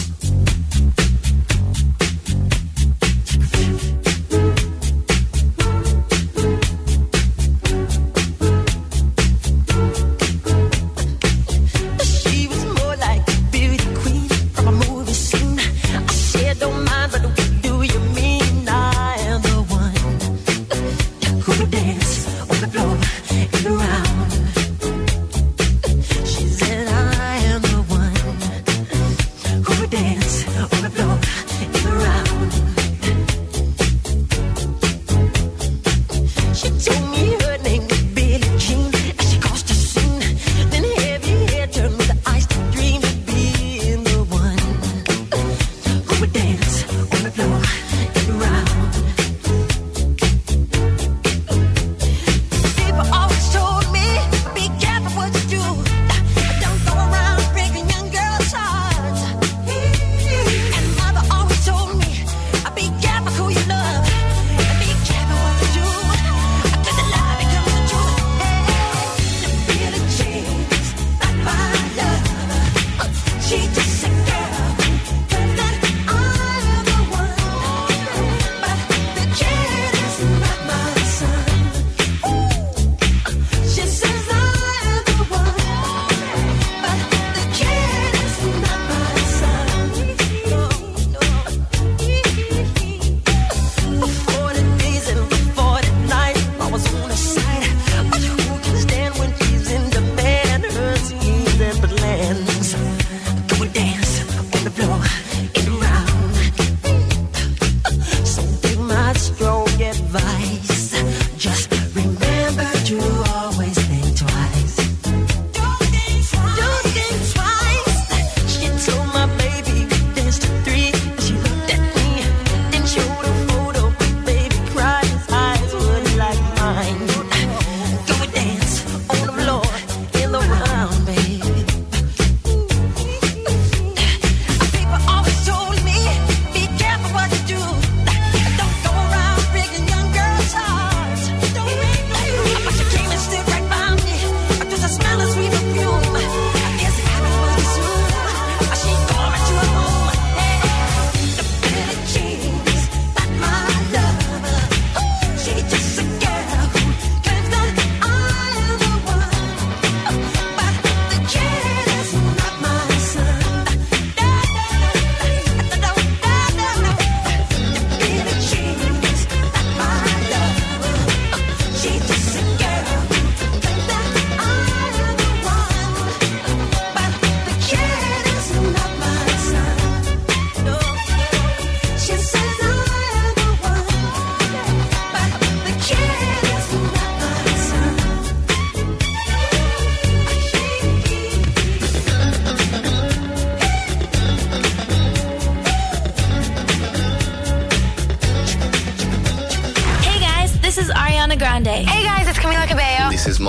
on the floor.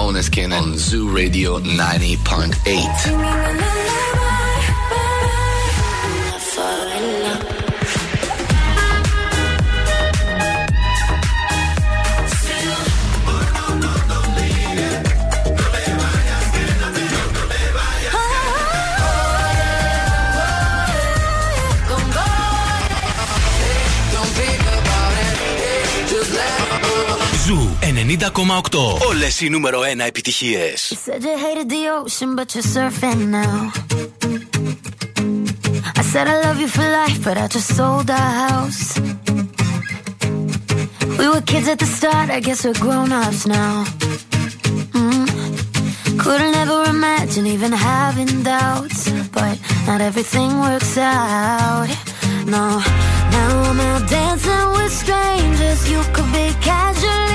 On Zoo Radio 90.8. Όλες οι νούμερο 1 επιτυχίες. Said. I said I love you for life, but I just sold our house. We were kids at the start, I guess we're grown-ups now. Mm-hmm. Mm. Couldn't ever imagine even having doubts, but not everything works out. No, now I'm out dancing with strangers. You could be casually.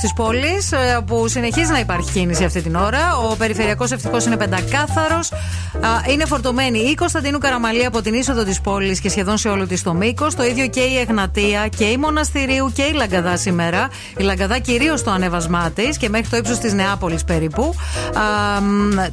της πόλης ε, που συνεχίζει να υπάρχει κίνηση αυτή την ώρα. Ο περιφερειακός ευτυχώς είναι πεντακάθαρος. Είναι φορτωμένη η Κωνσταντίνου Καραμαλή από την είσοδο της πόλης και σχεδόν σε όλο της το μήκος. Το ίδιο και η Εγνατεία και η Μοναστηρίου και η Λαγκαδά σήμερα. Η Λαγκαδά κυρίως στο ανέβασμά της και μέχρι το ύψος της Νεάπολης περίπου.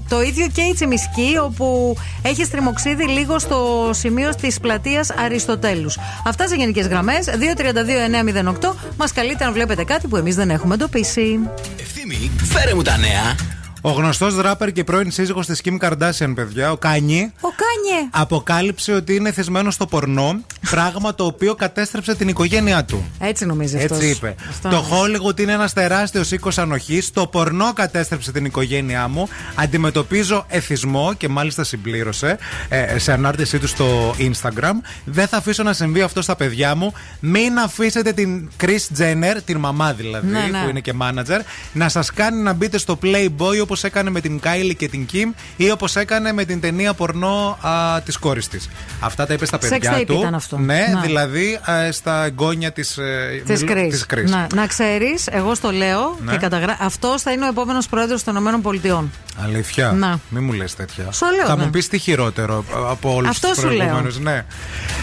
Το ίδιο και η Τσιμισκή όπου έχει στριμοξίδι λίγο στο σημείο της πλατείας Αριστοτέλους. Αυτά σε γενικές γραμμές. 232-908 μας καλείτε αν βλέπετε κάτι που εμείς δεν έχουμε εντοπίσει. Ευθύμη, φέρε μου τα νέα. Ο γνωστός ράπερ και πρώην σύζυγος της Kim Kardashian, παιδιά, ο Κάνι. Ο Κάνι. Αποκάλυψε ότι είναι θυσμένο στο πορνό πράγμα το οποίο κατέστρεψε την οικογένειά του. Έτσι νομίζεις αυτός. Έτσι είπε. Το Hollywood είναι ένας τεράστιος οίκος ανοχής. Το πορνό κατέστρεψε την οικογένειά μου. Αντιμετωπίζω εθισμό και μάλιστα συμπλήρωσε ε, σε ανάρτησή του στο Instagram. Δεν θα αφήσω να συμβεί αυτό στα παιδιά μου. Μην αφήσετε την Chris Jenner, την μαμά δηλαδή, Ναι, ναι. που είναι και manager, να σας κάνει να μπείτε στο Playboy όπως έκανε με την Kylie και την Kim ή όπως έκανε με την ταινία πορνό της κόρης της. Αυτά τα είπε στα Sex παιδιά tape του. ήταν αυτό. Ναι, Ναι. δηλαδή ε, στα εγγόνια της Της της Chris. Chris. Να, να ξέρεις, εγώ στο λέω Ναι. και καταγράφω. Αυτός θα είναι ο επόμενος πρόεδρος των ΗΠΑ. Αλήθεια. Να. Μην μου λες τέτοια. Στο λέω, Θα ναι. μου πεις τι χειρότερο από όλους Αυτό τους σου λέω. προηγούμενους. Ναι.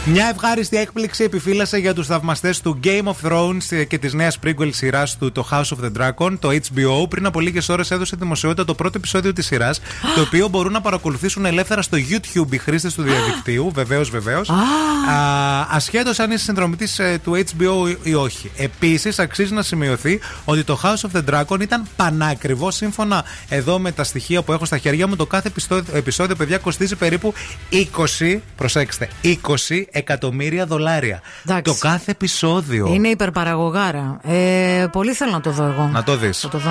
Μια ευχάριστη έκπληξη επιφύλασε για τους θαυμαστές του Game of Thrones και της νέας prequel σειράς του, το House of the Dragon, το HBO. Πριν από λίγες ώρες έδωσε δημοσιότητα το πρώτο επεισόδιο της σειράς, το οποίο μπορούν να παρακολουθήσουν ελεύθερα στο YouTube οι χρήστες του διαδικτύου. Βεβαίως, βεβαίως. Ασχέτως αν είσαι συνδρομητής του HBO ή όχι. Επίσης, αξίζει να σημειωθεί ότι το House of the Dragon ήταν πανάκριβος. Σύμφωνα εδώ με τα στοιχεία που έχω στα χέρια μου, το κάθε επεισόδιο, επεισόδιο παιδιά, κοστίζει περίπου 20, προσέξτε, 20 εκατομμύρια δολάρια. Εντάξει. Το κάθε επεισόδιο. Είναι υπερπαραγωγάρα. Ε, πολύ θέλω να το δω εγώ. Να το δεις. Θα το δω.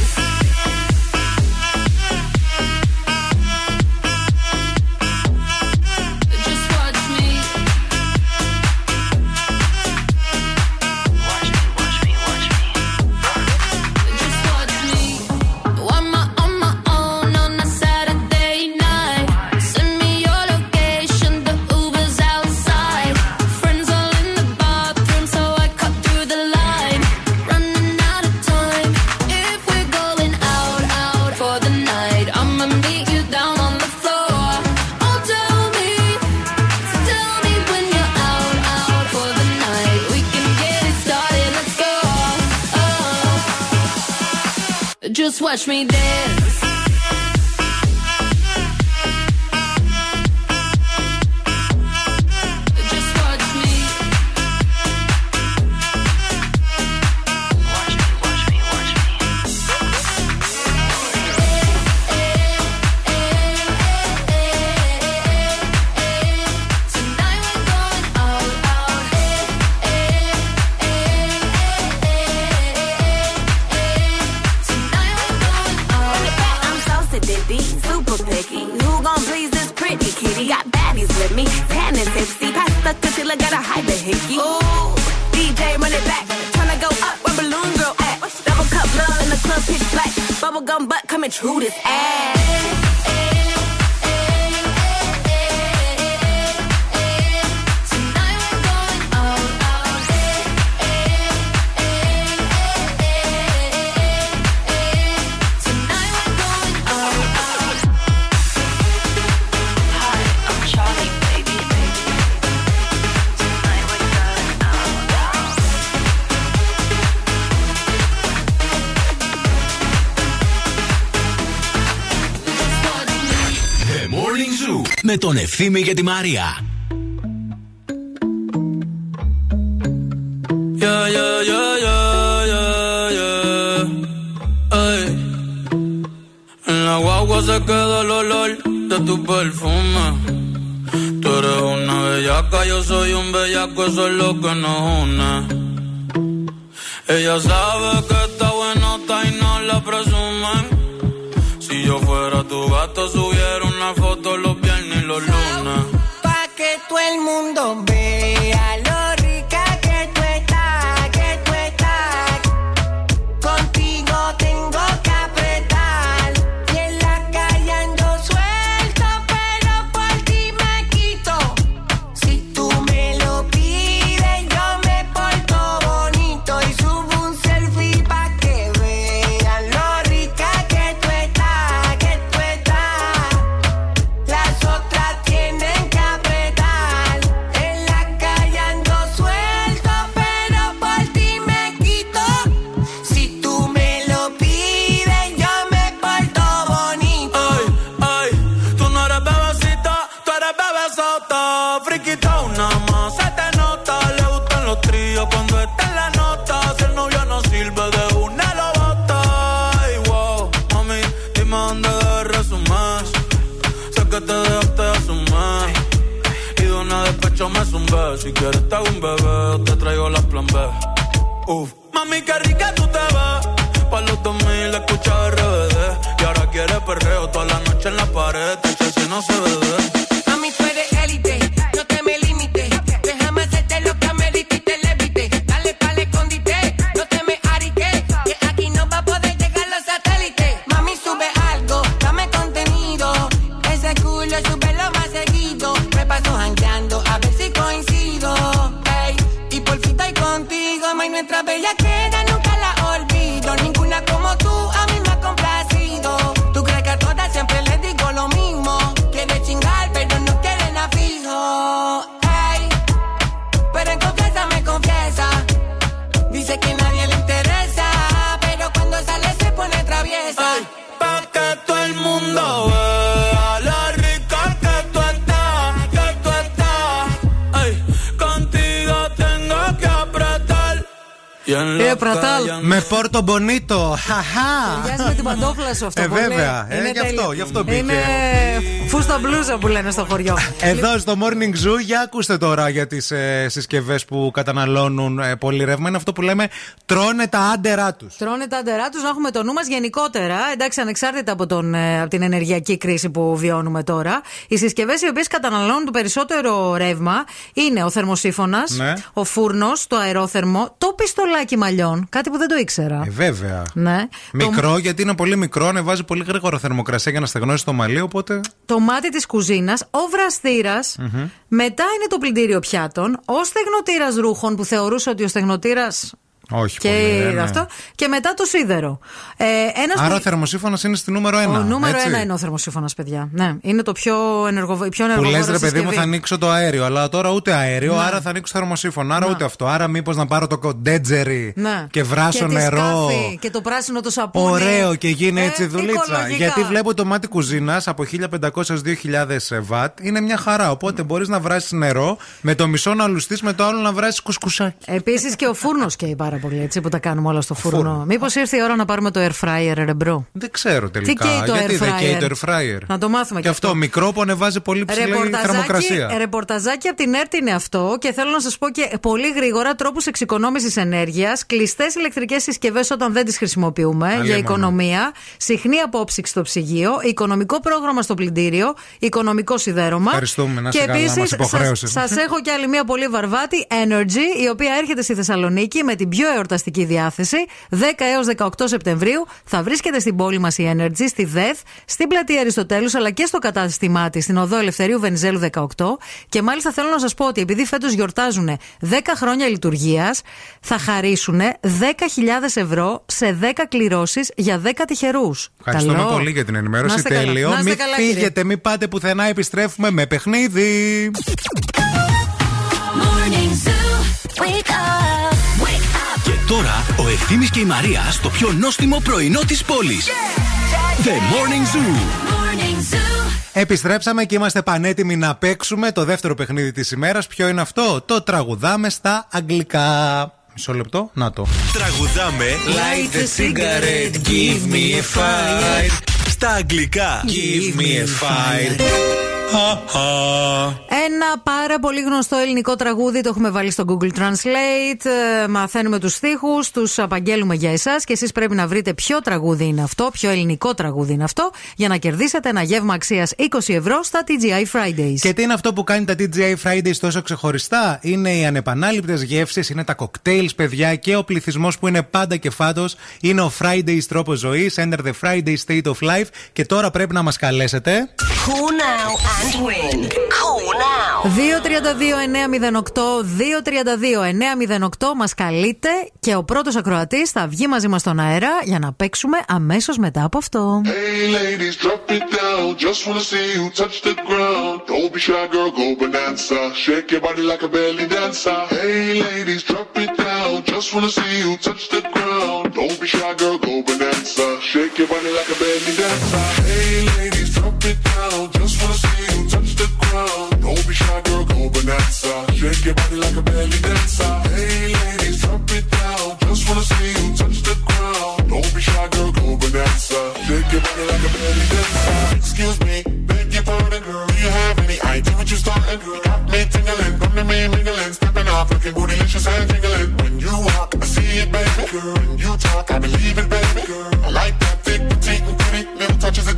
push me down. Ευθύμη και τη Μαρία. Yeah, yeah, yeah, yeah, yeah, yeah. Ey. En la guagua se queda el olor de tu perfume. Tú eres una bellaca, yo soy un bellaco, eso es lo que nos une. Ella sabe que está buenota y no la presumen. Si yo fuera tu gato, subiera una foto los Pa' que todo el mundo αυτό. Ε, πολύ. βέβαια. Ε, Είναι γι' αυτό, τέλειο. γι' αυτό μπήκε. Είναι φούστα μπλούζα που λένε στο χωριό. Εδώ στο Morning Zoo, για ακούστε τώρα για τις ε, συσκευές που καταναλώνουν ε, πολύ ρεύμα. Είναι αυτό που λέμε τρώνε τα άντερα τους. Τρώνε τα αντερά τους να έχουμε το νου μας γενικότερα. Εντάξει, ανεξάρτητα από, τον, ε, από την ενεργειακή κρίση που βιώνουμε τώρα. Οι συσκευές οι οποίες καταναλώνουν το περισσότερο ρεύμα είναι ο θερμοσύφωνας, Ναι. ο φούρνος, το αερόθερμο, το πιστολάκι μαλλιών. Κάτι που δεν το ήξερα. Ε, βέβαια. Ναι. Μικρό, γιατί είναι πολύ μικρό, ανεβάζει πολύ γρήγορα θερμοκρασία για να στεγνώσει το μαλλί, οπότε. Το μάτι της κουζίνας, ο βραστήρας, Μμμ. μετά είναι το πλυντήριο πιάτων, ο στεγνοτήρας ρούχων που θεωρούσε ότι ο στεγνοτήρας. Όχι Και πολύ. ε, ναι. αυτό. Και μετά το σίδερο. Ε, ένας Άρα που- ο θερμοσύφωνας είναι στη νούμερο 1. Ο νούμερο έτσι; ένα είναι ο θερμοσύφωνας, παιδιά. Ναι, είναι το πιο, ενεργο... η πιο Που ενεργοβόρα λες, ρε παιδί μου, συσκευή. θα ανοίξω το αέριο. Αλλά τώρα ούτε αέριο, Ναι. άρα θα ανοίξω θερμοσύφωνα. Άρα Ναι. ούτε αυτό. Άρα μήπως να πάρω το κοντέτζερι Ναι. και βράσω τη νερό. σκάφη και το πράσινο το σαπούνι. Ωραίο και γίνει Ε, έτσι δουλίτσα. οικολογικά. Γιατί βλέπω το μάτι κουζίνας από 1500 έως 2000 βατ είναι μια χαρά. Οπότε μπορείς να βράσεις νερό με το μισό να λουστείς, με το άλλο να βράσεις κουσκουσάκι. Επίσης και ο φούρνος καίει πάρα πολύ έτσι που τα κάνουμε όλα στο φούρνο. Μήπως ήρθε η ώρα να πάρουμε το air fryer, ρε bro; Δεν ξέρω τελικά. καίει το Γιατί air δεν καίει fryer? το air fryer; Να το μάθουμε Και κι αυτό μικρό που ανεβάζει πολύ ψηλή θερμοκρασία. ρεπορταζάκι από την ΕΡΤ είναι αυτό και θέλω να σας πω και πολύ γρήγορα τρόπους εξοικονόμησης ενέργειας, κλειστές ηλεκτρικές συσκευές όταν δεν τις χρησιμοποιούμε για Αλίμονο. οικονομία, συχνή απόψυξη στο ψυγείο, οικονομικό πρόγραμμα στο πλυντήριο, οικονομικό σιδέρωμα. Ευχαριστούμε, να και είσαι καλά, επίσης μας υποχρέωσες. σας έχω και άλλη μία πολύ βαρβάτη, Energy, η οποία έρχεται στη Θεσσαλονίκη με την πιο εορταστική διάθεση. 10 έως 18 Σεπτεμβρίου θα βρίσκεται στην πόλη μας η Energy, στη ΔΕΘ, στην πλατεία Αριστοτέλους, αλλά και στο κατάστημά της, στην οδό Ελευθερίου Βενιζέλου 18. Και μάλιστα θέλω να σας πω ότι επειδή φέτος γιορτάζουν 10 χρόνια λειτουργίας, θα χαρίσουν 10.000 ευρώ σε 10 κληρώσεις για 10 τυχερούς. Ευχαριστούμε πολύ για την ενημέρωση. Τέλειο. Να είστε Μην καλά, κύριε. φύγετε, μην πάτε πουθενά. Επιστρέφουμε με παιχνίδι. Morning Zoo. Wake up. Wake up. Και τώρα ο Ευθύμης και η Μαρία στο πιο νόστιμο πρωινό της πόλης. The Morning Zoo. Morning Zoo. Επιστρέψαμε και είμαστε πανέτοιμοι να παίξουμε το δεύτερο παιχνίδι της ημέρας. Ποιο είναι αυτό; Το τραγουδάμε στα αγγλικά. Μισό λεπτό, να το. Τραγουδάμε Light the cigarette, give me a fire. Στα αγγλικά Give me a fire. Ένα πάρα πολύ γνωστό ελληνικό τραγούδι το έχουμε βάλει στο Google Translate. Ε, Μαθαίνουμε τους στίχους, τους απαγγέλουμε για εσάς και εσείς πρέπει να βρείτε ποιο τραγούδι είναι αυτό, ποιο ελληνικό τραγούδι είναι αυτό, για να κερδίσετε ένα γεύμα αξίας 20 ευρώ στα TGI Fridays. Και τι είναι αυτό που κάνει τα TGI Fridays τόσο ξεχωριστά; Είναι οι ανεπανάληπτες γεύσεις, είναι τα cocktails, παιδιά, και ο πληθυσμός που είναι πάντα και φάτος. Είναι ο Fridays τρόπος ζωής. Enter the Friday state of life. Και τώρα πρέπει να μας καλέσετε. Call now; And win. Call now. 232-908, 232-908 μας καλείτε και ο πρώτος ακροατής θα βγει μαζί μας στον αέρα για να παίξουμε αμέσως μετά από αυτό. Hey ladies, drop it down. Just wanna see you touch the ground. Don't be shy, girl, go bonanza. Shake your body like a belly dancer. Hey ladies, drop it down. Just wanna see you touch the ground. Don't be shy, girl, go bonanza. Shake your body like a belly dancer. Hey ladies, drop it down. Just wanna see Don't be shy, girl, go bonanza. Shake your body like a belly dancer. Hey, ladies, drop it down. Just wanna see you touch the ground. Don't be shy, girl, go bonanza. Shake your body like a belly dancer. Excuse me, beg your pardon, girl. Do you have any idea what you're starting, girl? Got me tingling, come me mingling, stepping off, looking bootylicious and jingling. When you walk, I see it, baby, girl. When you talk, I believe it, baby, girl. I like that thick, petite, and pretty, little touches of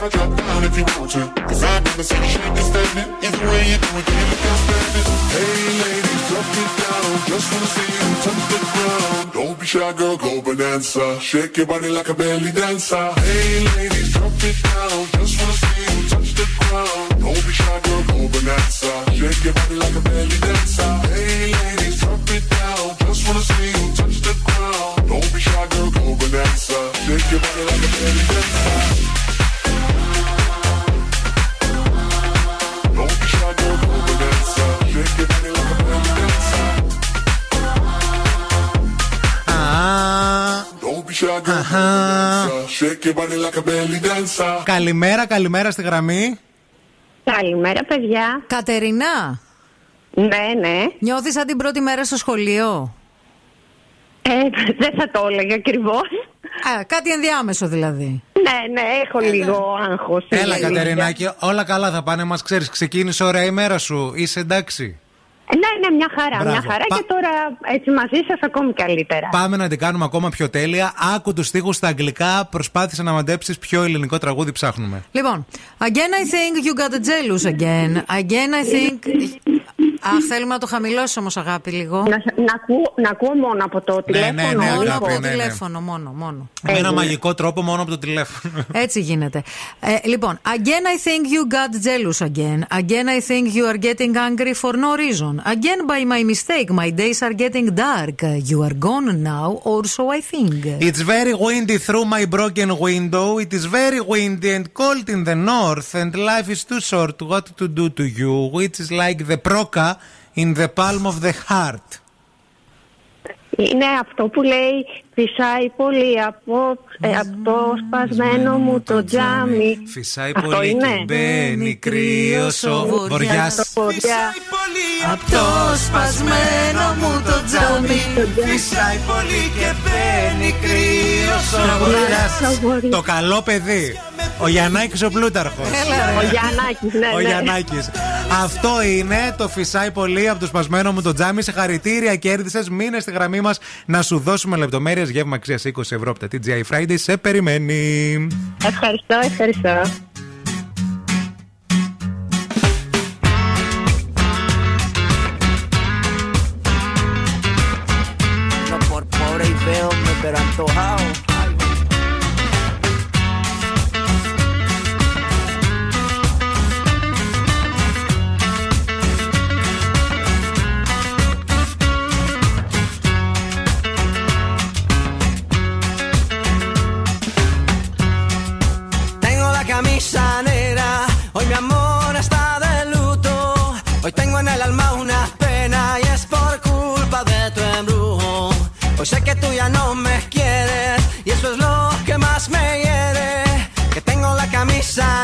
Gotta drop down if you want to. Cause I've never seen you shake and stand it. Either way you do it, you look outstanding. Hey ladies, drop it down. Just wanna see you touch the ground. Don't be shy, girl, go bonanza. Shake your body like a belly dancer. Hey ladies, drop it down. Just wanna see you touch the ground. Don't be shy, girl, go bonanza. Shake your body like a belly dancer. Hey ladies, drop it down. Just wanna see you touch the ground. Don't be shy, girl, go bonanza. Shake your body like a belly dancer. Καλημέρα, καλημέρα στη γραμμή. Καλημέρα, παιδιά. Κατερινά. Ναι, ναι. Νιώθεις σαν την πρώτη μέρα στο σχολείο; Ε, δεν θα το έλεγα ακριβώς. Α, κάτι ενδιάμεσο δηλαδή. Ναι, ναι, έχω λίγο άγχος. Έλα, είναι αλήθεια. Κατερινάκη, όλα καλά θα πάνε. Μας ξέρεις, ξεκίνησε ωραία η μέρα σου. Είσαι εντάξει; Ε, Ναι, ναι, μια χαρά, Μπράβο. μια χαρά Πα- και τώρα έτσι μαζί σας ακόμη καλύτερα. Πάμε να την κάνουμε ακόμα πιο τέλεια. Άκου τους στίχους στα αγγλικά. Προσπάθησε να μαντέψεις ποιο ελληνικό τραγούδι ψάχνουμε. Λοιπόν, again I think you got jealous again. Again I think. Αχ, θέλουμε να το χαμηλώσει όμω, αγάπη, λίγο. Να, να, ακούω, να ακούω μόνο από το τηλέφωνο. ναι, ναι, λίγο. αγάπη, Από το ναι, ναι. τηλέφωνο, μόνο, μόνο. Με ένα μαγικό τρόπο μόνο από το τηλέφωνο. Έτσι γίνεται. Ε, λοιπόν, again I think you got jealous again. Again I think you are getting angry for no reason. Again by my mistake, my days are getting dark. You are gone now, or so I think. It's very windy through my broken window. It is very windy and cold in the north, and life is too short. What to do to you? Which is like the proca in the palm of the heart. Είναι αυτό που λέει φυσάει πολύ από, ε, από το σπασμένο μου το τζάμι. Φυσάει Αυτό πολύ είναι. και μπαίνει κρύο ο βοριάς. Απ' το σπασμένο μου το τζάμι. Φυσάει πολύ και μπαίνει κρύος ο βοριάς. Το καλό παιδί. Ο Γιαννάκης ο Πλούταρχος. Ο Γιαννάκης, ναι, Ο ναι. Γιαννάκης. Αυτό είναι το φυσάει πολύ από το σπασμένο μου το τζάμι. Σε χαρητήρια κέρδισες. Μείνε στη γραμμή μας να σου δώσουμε λεπτομέρειες γεύμα αξία 20 ευρώ από τα TGI Friday. Σε περιμένει. Ευχαριστώ, ευχαριστώ. No por pobre y feo, pero antojado.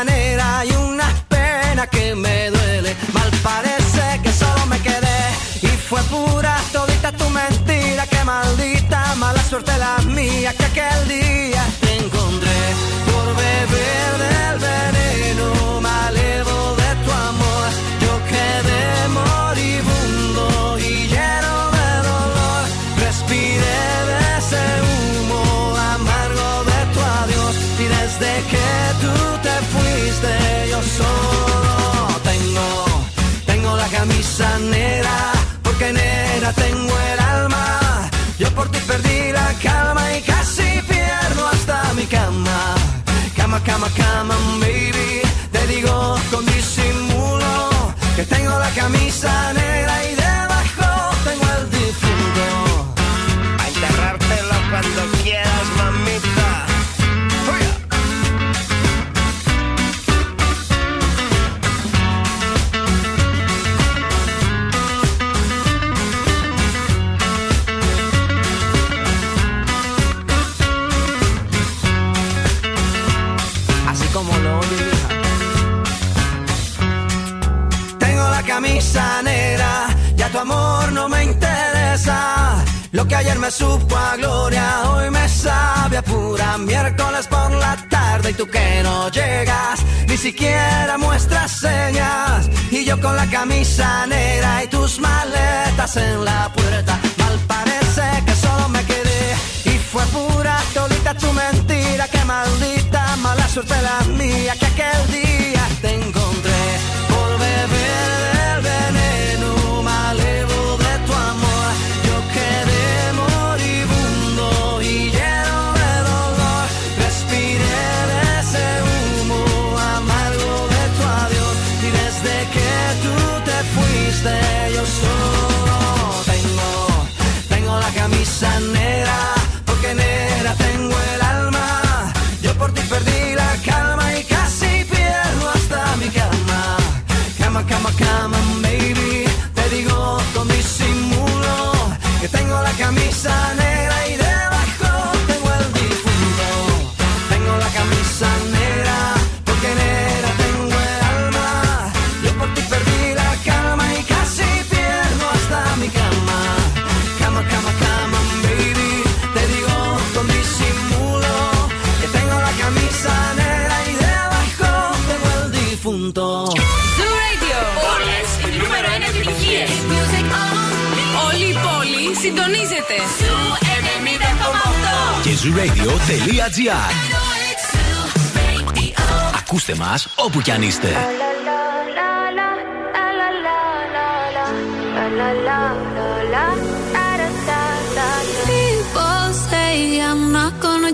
Negra y una pena que me duele. Mal parece que solo me quedé y fue pura todita tu mentira. Que maldita mala suerte la mía que aquel día cama, cama, baby. Te digo con disimulo que tengo la camisa negra tu amor no me interesa. Lo que ayer me supo a gloria, hoy me sabe a pura miércoles por la tarde y tú que no llegas, ni siquiera muestras señas. Y yo con la camisa negra y tus maletas en la puerta, mal parece que solo me quedé y fue pura todita tu mentira, que maldita mala suerte la mía que aquel día te encontré por beber sanera. 90,8. Και zooradio.gr Ακούστε μας όπου κι αν είστε.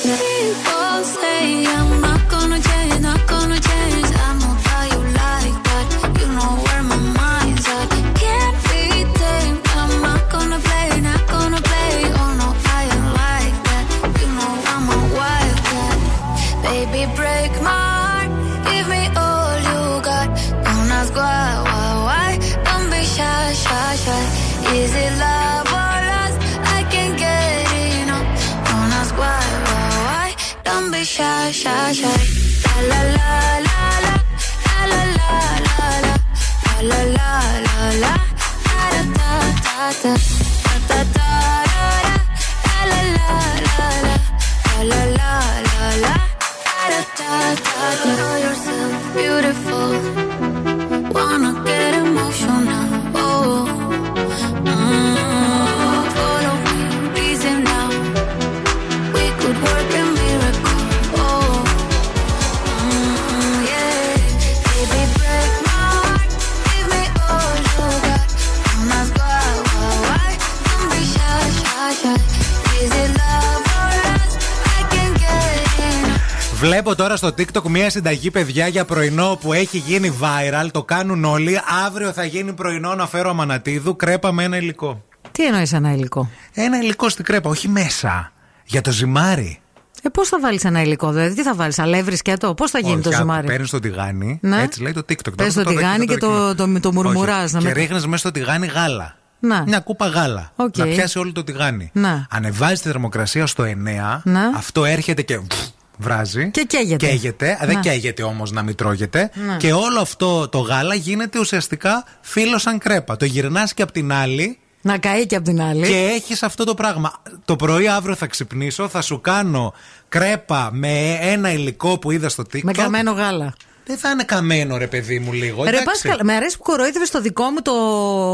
People say I'm shine. Βλέπω τώρα στο TikTok μια συνταγή παιδιά για πρωινό που έχει γίνει viral. Το κάνουν όλοι. Αύριο θα γίνει πρωινό να φέρω αμανατίδου. Κρέπα με ένα υλικό. Τι εννοείς ένα υλικό; Ένα υλικό στην κρέπα, όχι μέσα. Για το ζυμάρι. Ε, πώς θα βάλεις ένα υλικό, δηλαδή, τι θα βάλεις, αλεύρι σκέτο, πώς θα γίνει το ζυμάρι; Παίρνεις το τηγάνι. Ναι. Έτσι λέει το TikTok. Πες Τώρα το τηγάνι και το, το, το μουρμουράς. Όχι. να Και με- ρίχνεις μέσα στο τηγάνι γάλα. Να. Μια κούπα γάλα. Οκ. Να πιάσει όλο το τηγάνι. Να. Ανεβάζει τη θερμοκρασία στο 9. Να. Αυτό έρχεται και βφ, βράζει. Και καίγεται. Καίγεται. Δεν Να. καίγεται όμως να μην τρώγεται. Ναι. Και όλο αυτό το γάλα γίνεται ουσιαστικά φύλλο σαν κρέπα. Το γυρνάς και απ' την άλλη. Να καεί και απ' την άλλη. Και έχεις αυτό το πράγμα. Το πρωί αύριο θα ξυπνήσω, θα σου κάνω κρέπα με ένα υλικό που είδα στο TikTok. Με καμένο γάλα. Δεν θα είναι καμένο, ρε παιδί μου, λίγο. Ρε εντάξει. Πάσκαλ, με αρέσει που κοροϊδεύε το δικό μου το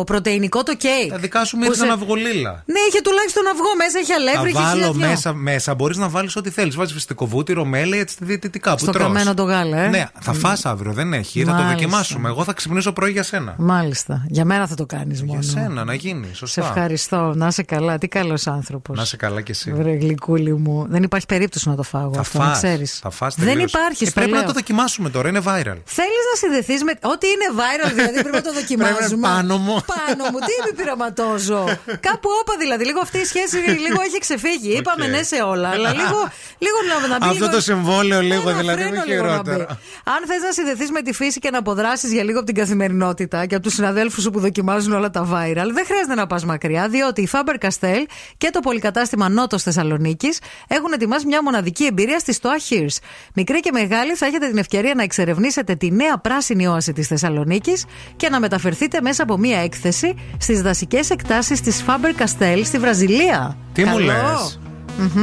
πρωτεϊνικό το κέικ. Τα δικά σου με Που ήταν σε- αυγολίλα. Ναι, είχε τουλάχιστον αυγό μέσα, είχε Θα αλεύρι, είχε βάλω χιλιαδυο. μέσα, μέσα μπορείς να βάλεις ό,τι θέλεις. Βάζεις φυσικό βούτυρο, μέλι, έτσι διαιτητικά που Στο τρως. καμένο το γάλα, ε. Ναι, θα φας αύριο, δεν έχει. Θα το Μάλιστα. δοκιμάσουμε. Εγώ θα ξυπνήσω πρωί για σένα. Μάλιστα. Για μένα θα το κάνεις μόνο. Για σένα, να γίνει. Σε Σωστά. ευχαριστώ. Να είσαι καλά. Τι καλός άνθρωπος. Να είσαι καλά κι εσύ. Βρε γλυκούλη μου. Δεν υπάρχει περίπτωση να το φάω Θα αυτό, να φας, ξέρεις. θα φας Δεν τελείως. υπάρχει, Ε, στο Πρέπει λέω. να το δοκιμάσουμε τώρα, είναι viral. Θέλεις να συνδεθείς με. Ό,τι είναι viral, δηλαδή πρέπει να το δοκιμάζουμε. Πρέπει να- πάνω μου. Πάνω μου, τι επιπειραματόζω. Κάπου όπα δηλαδή. Λίγο αυτή η σχέση λίγο έχει ξεφύγει. Είπαμε ναι σε όλα. Αλλά λίγο, λίγο να, να μπει. Αυτό λίγο- το συμβόλαιο λίγο Ένα δηλαδή φρένο είναι λίγο να χειρότερο. μπει. Αν θες να συνδεθείς με τη φύση και να αποδράσεις για λίγο από την καθημερινότητα και από τους συναδέλφους σου που δοκιμάζουν όλα τα viral, δεν χρειάζεται να πας μακριά, διότι η Faber Castell και το πολυκατάστημα Νότος Θεσσαλονίκης έχουν ετοιμάσει μια μοναδική εμπειρία στη Stoa Hears. Μικρή και μεγάλη θα έχετε την ευκαιρία να εξερευνήσετε τη νέα πράσινη όαση της Θεσσαλονίκης και να μεταφερθείτε μέσα από μια έκθεση στις δασικές εκτάσεις της Faber Castell στη Βραζιλία. Τι μου Καλό. λες;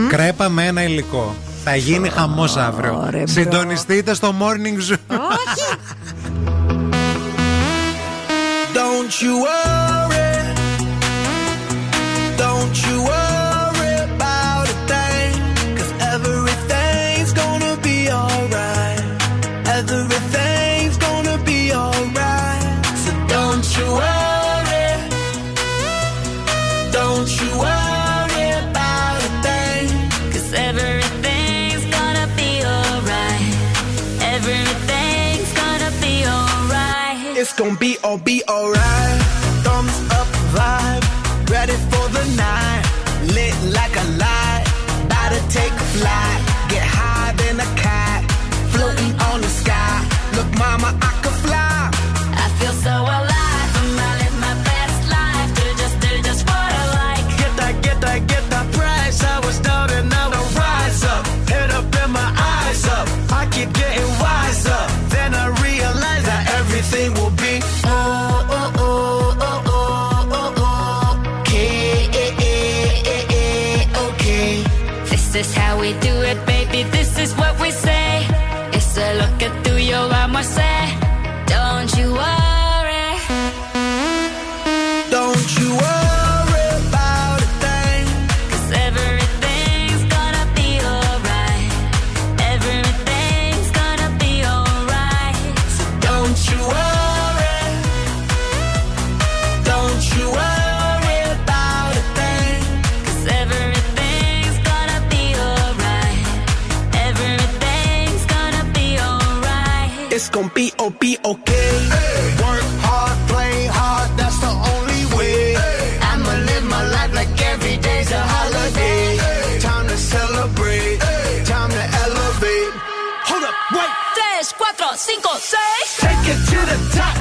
Κρέπα με ένα υλικό. Θα γίνει χαμός αύριο. Ωραία, bro. Συντονιστείτε στο morning zoo. Όχι! Don't you worry. Gonna be oh be okay. Work hard, play hard. That's the only way. I'ma live my life like every day's a holiday. Time to celebrate. Time to elevate. Hold up, wait. Tres, cuatro, cinco, seis. Take it to the top,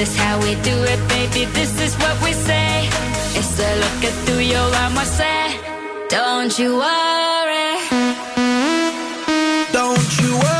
This is how we do it, baby. This is what we say. It's a look at through your armor, say. Don't you worry. Don't you worry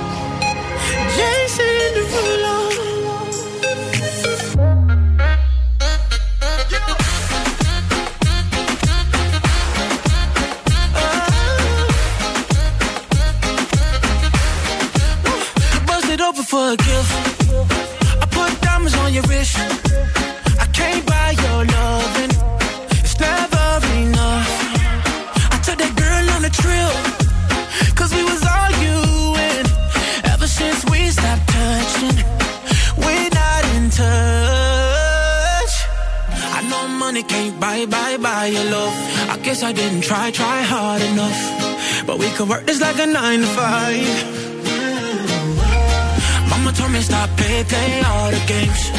Play, all the games.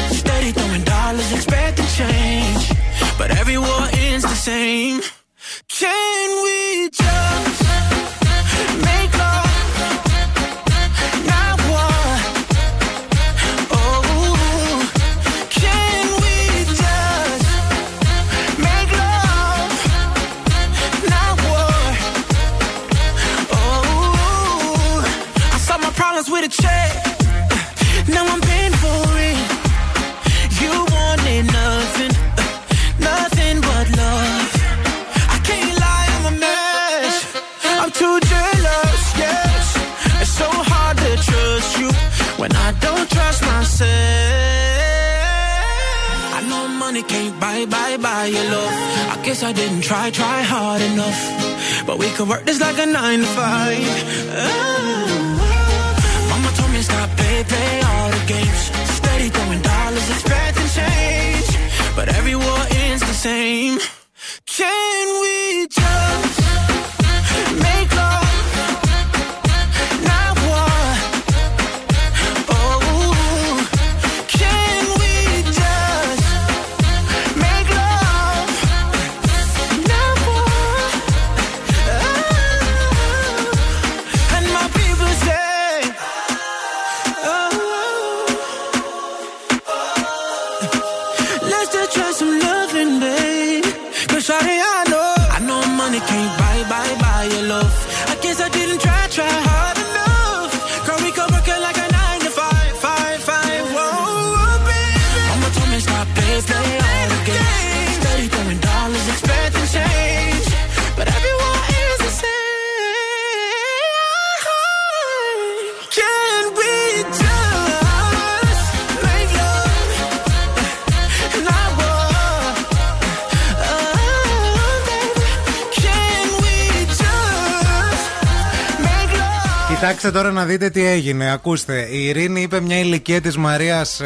Κοιτάξτε τώρα να δείτε τι έγινε. Ακούστε, η Ειρήνη είπε μια ηλικία της Μαρίας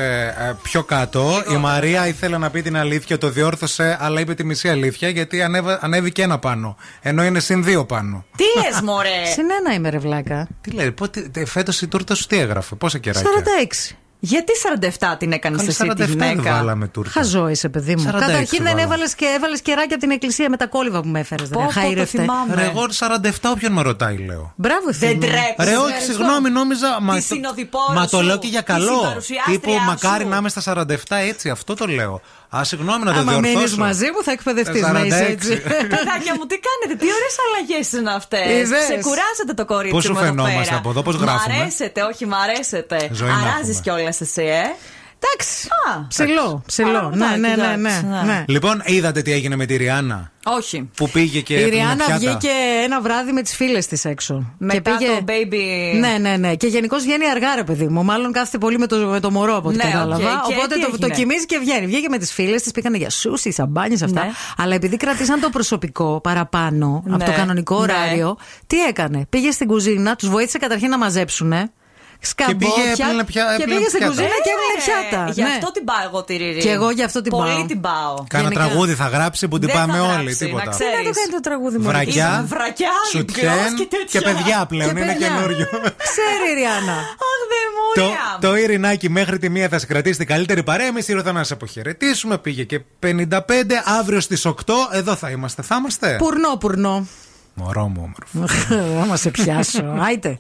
πιο κάτω. Η Μαρία ήθελε να πει την αλήθεια, το διόρθωσε, αλλά είπε τη μισή αλήθεια γιατί ανέβα, ανέβηκε ένα πάνω. Ενώ είναι συν δύο πάνω. Τι λες, Μωρέ! Συν ένα είμαι, ρε βλάκα. Τι λέει, φέτος η τούρτα σου τι έγραφε, πόσα κεράκια; 46. Γιατί 47 την έκανες Καλή εσύ τη 47 δεν γυναίκα; βάλαμε τούρτα. Χαζό είσαι, παιδί μου. 46 Καταρχήν δεν βάλαμε. έβαλες και έβαλες κεράκια από την εκκλησία με τα κόλληβα που με έφερες. Πω, πω, το θυμάμαι. Ρε, εγώ 47 όποιον με ρωτάει, λέω. Μπράβο, Δεν Θήμη. τρέπεσαι. Ρε, όχι, συγγνώμη, νόμιζα. Μα, Τη συνοδοιπόρα μα το σου, λέω και για τη καλό. συμπαρουσιάστριά Τύπου, μακάρι σου. να είμαι στα 47 έτσι, αυτό το λέω. Α, συγγνώμη να το Άμα μείνεις διορθώσω. μαζί μου θα εκπαιδευτείς Τα να είσαι 46. έτσι. Παιδάκια μου, τι κάνετε, τι ωραίες αλλαγές είναι αυτές. Είδες. Ξεκουράσετε το κορίτσι Πώς σου μου εδώ φαινόμαστε πέρα. από εδώ, πώς Μ' γράφουμε; αρέσετε, όχι, μ' αρέσετε. Ζωή να Αράζεις έχουμε. κιόλας εσύ, ε; Εντάξει. Α, Ψηλό, ψηλό. Α, Ναι, ναι, ναι, εντάξει, ναι, ναι. ναι. Λοιπόν, είδατε τι έγινε με τη Ριάννα; Όχι. Που πήγε και Η έπινε Ριάννα πιάτα. βγήκε ένα βράδυ με τις φίλες της έξω. Μετά και πήγε... το baby. Ναι, ναι, ναι. Και γενικώς βγαίνει αργά, ρε παιδί μου. Μάλλον κάθεται πολύ με το, με το μωρό από ό,τι Ναι, κατάλαβα. οκ. Και Οπότε τι το, το έγινε; κοιμίζει και βγαίνει. Βγήκε με τις φίλες της, πήγανε για σούσι, σαμπάνιες αυτά. Ναι. Αλλά επειδή κρατήσαν το προσωπικό παραπάνω από το Ναι, κανονικό ναι. ωράριο, τι έκανε; Πήγε στην κουζίνα, τους βοήθησε καταρχήν να μαζέψουν. Σκαμπόφια. πήγε, έπλυνε πια- και έπλυνε πήγε στην πιάτα. κουζίνα και έβγαλε Ε, πιάτα. Γι' Ναι. αυτό την πάω εγώ τη Ριρή. Και εγώ γι' αυτό την Πολύ πάω. την πάω. Κάνα Γενικά. τραγούδι θα γράψει που την Δεν πάμε θα όλοι. γράψει, Τίποτα. να Τι να το κάνει το τραγούδι μου. Βρακιά, Βρακιά, σουτιέν λιμπλός και και τέτοια. παιδιά πλέον. Και Είναι παιδιά. καινούριο. Ξέρει η Ριάννα. Αχ, δε μου, Το, ωραία. το Ειρηνάκι μέχρι τη μία θα σε κρατήσει την καλύτερη παρέα. Εμείς ήρθα να σε αποχαιρετήσουμε. Πήγε και 55. Αύριο στις 8 εδώ θα είμαστε. Θα είμαστε; Πουρνό, πουρνό. Μωρό μου, όμορφο. Θα μας σε πιάσω. Άιτε.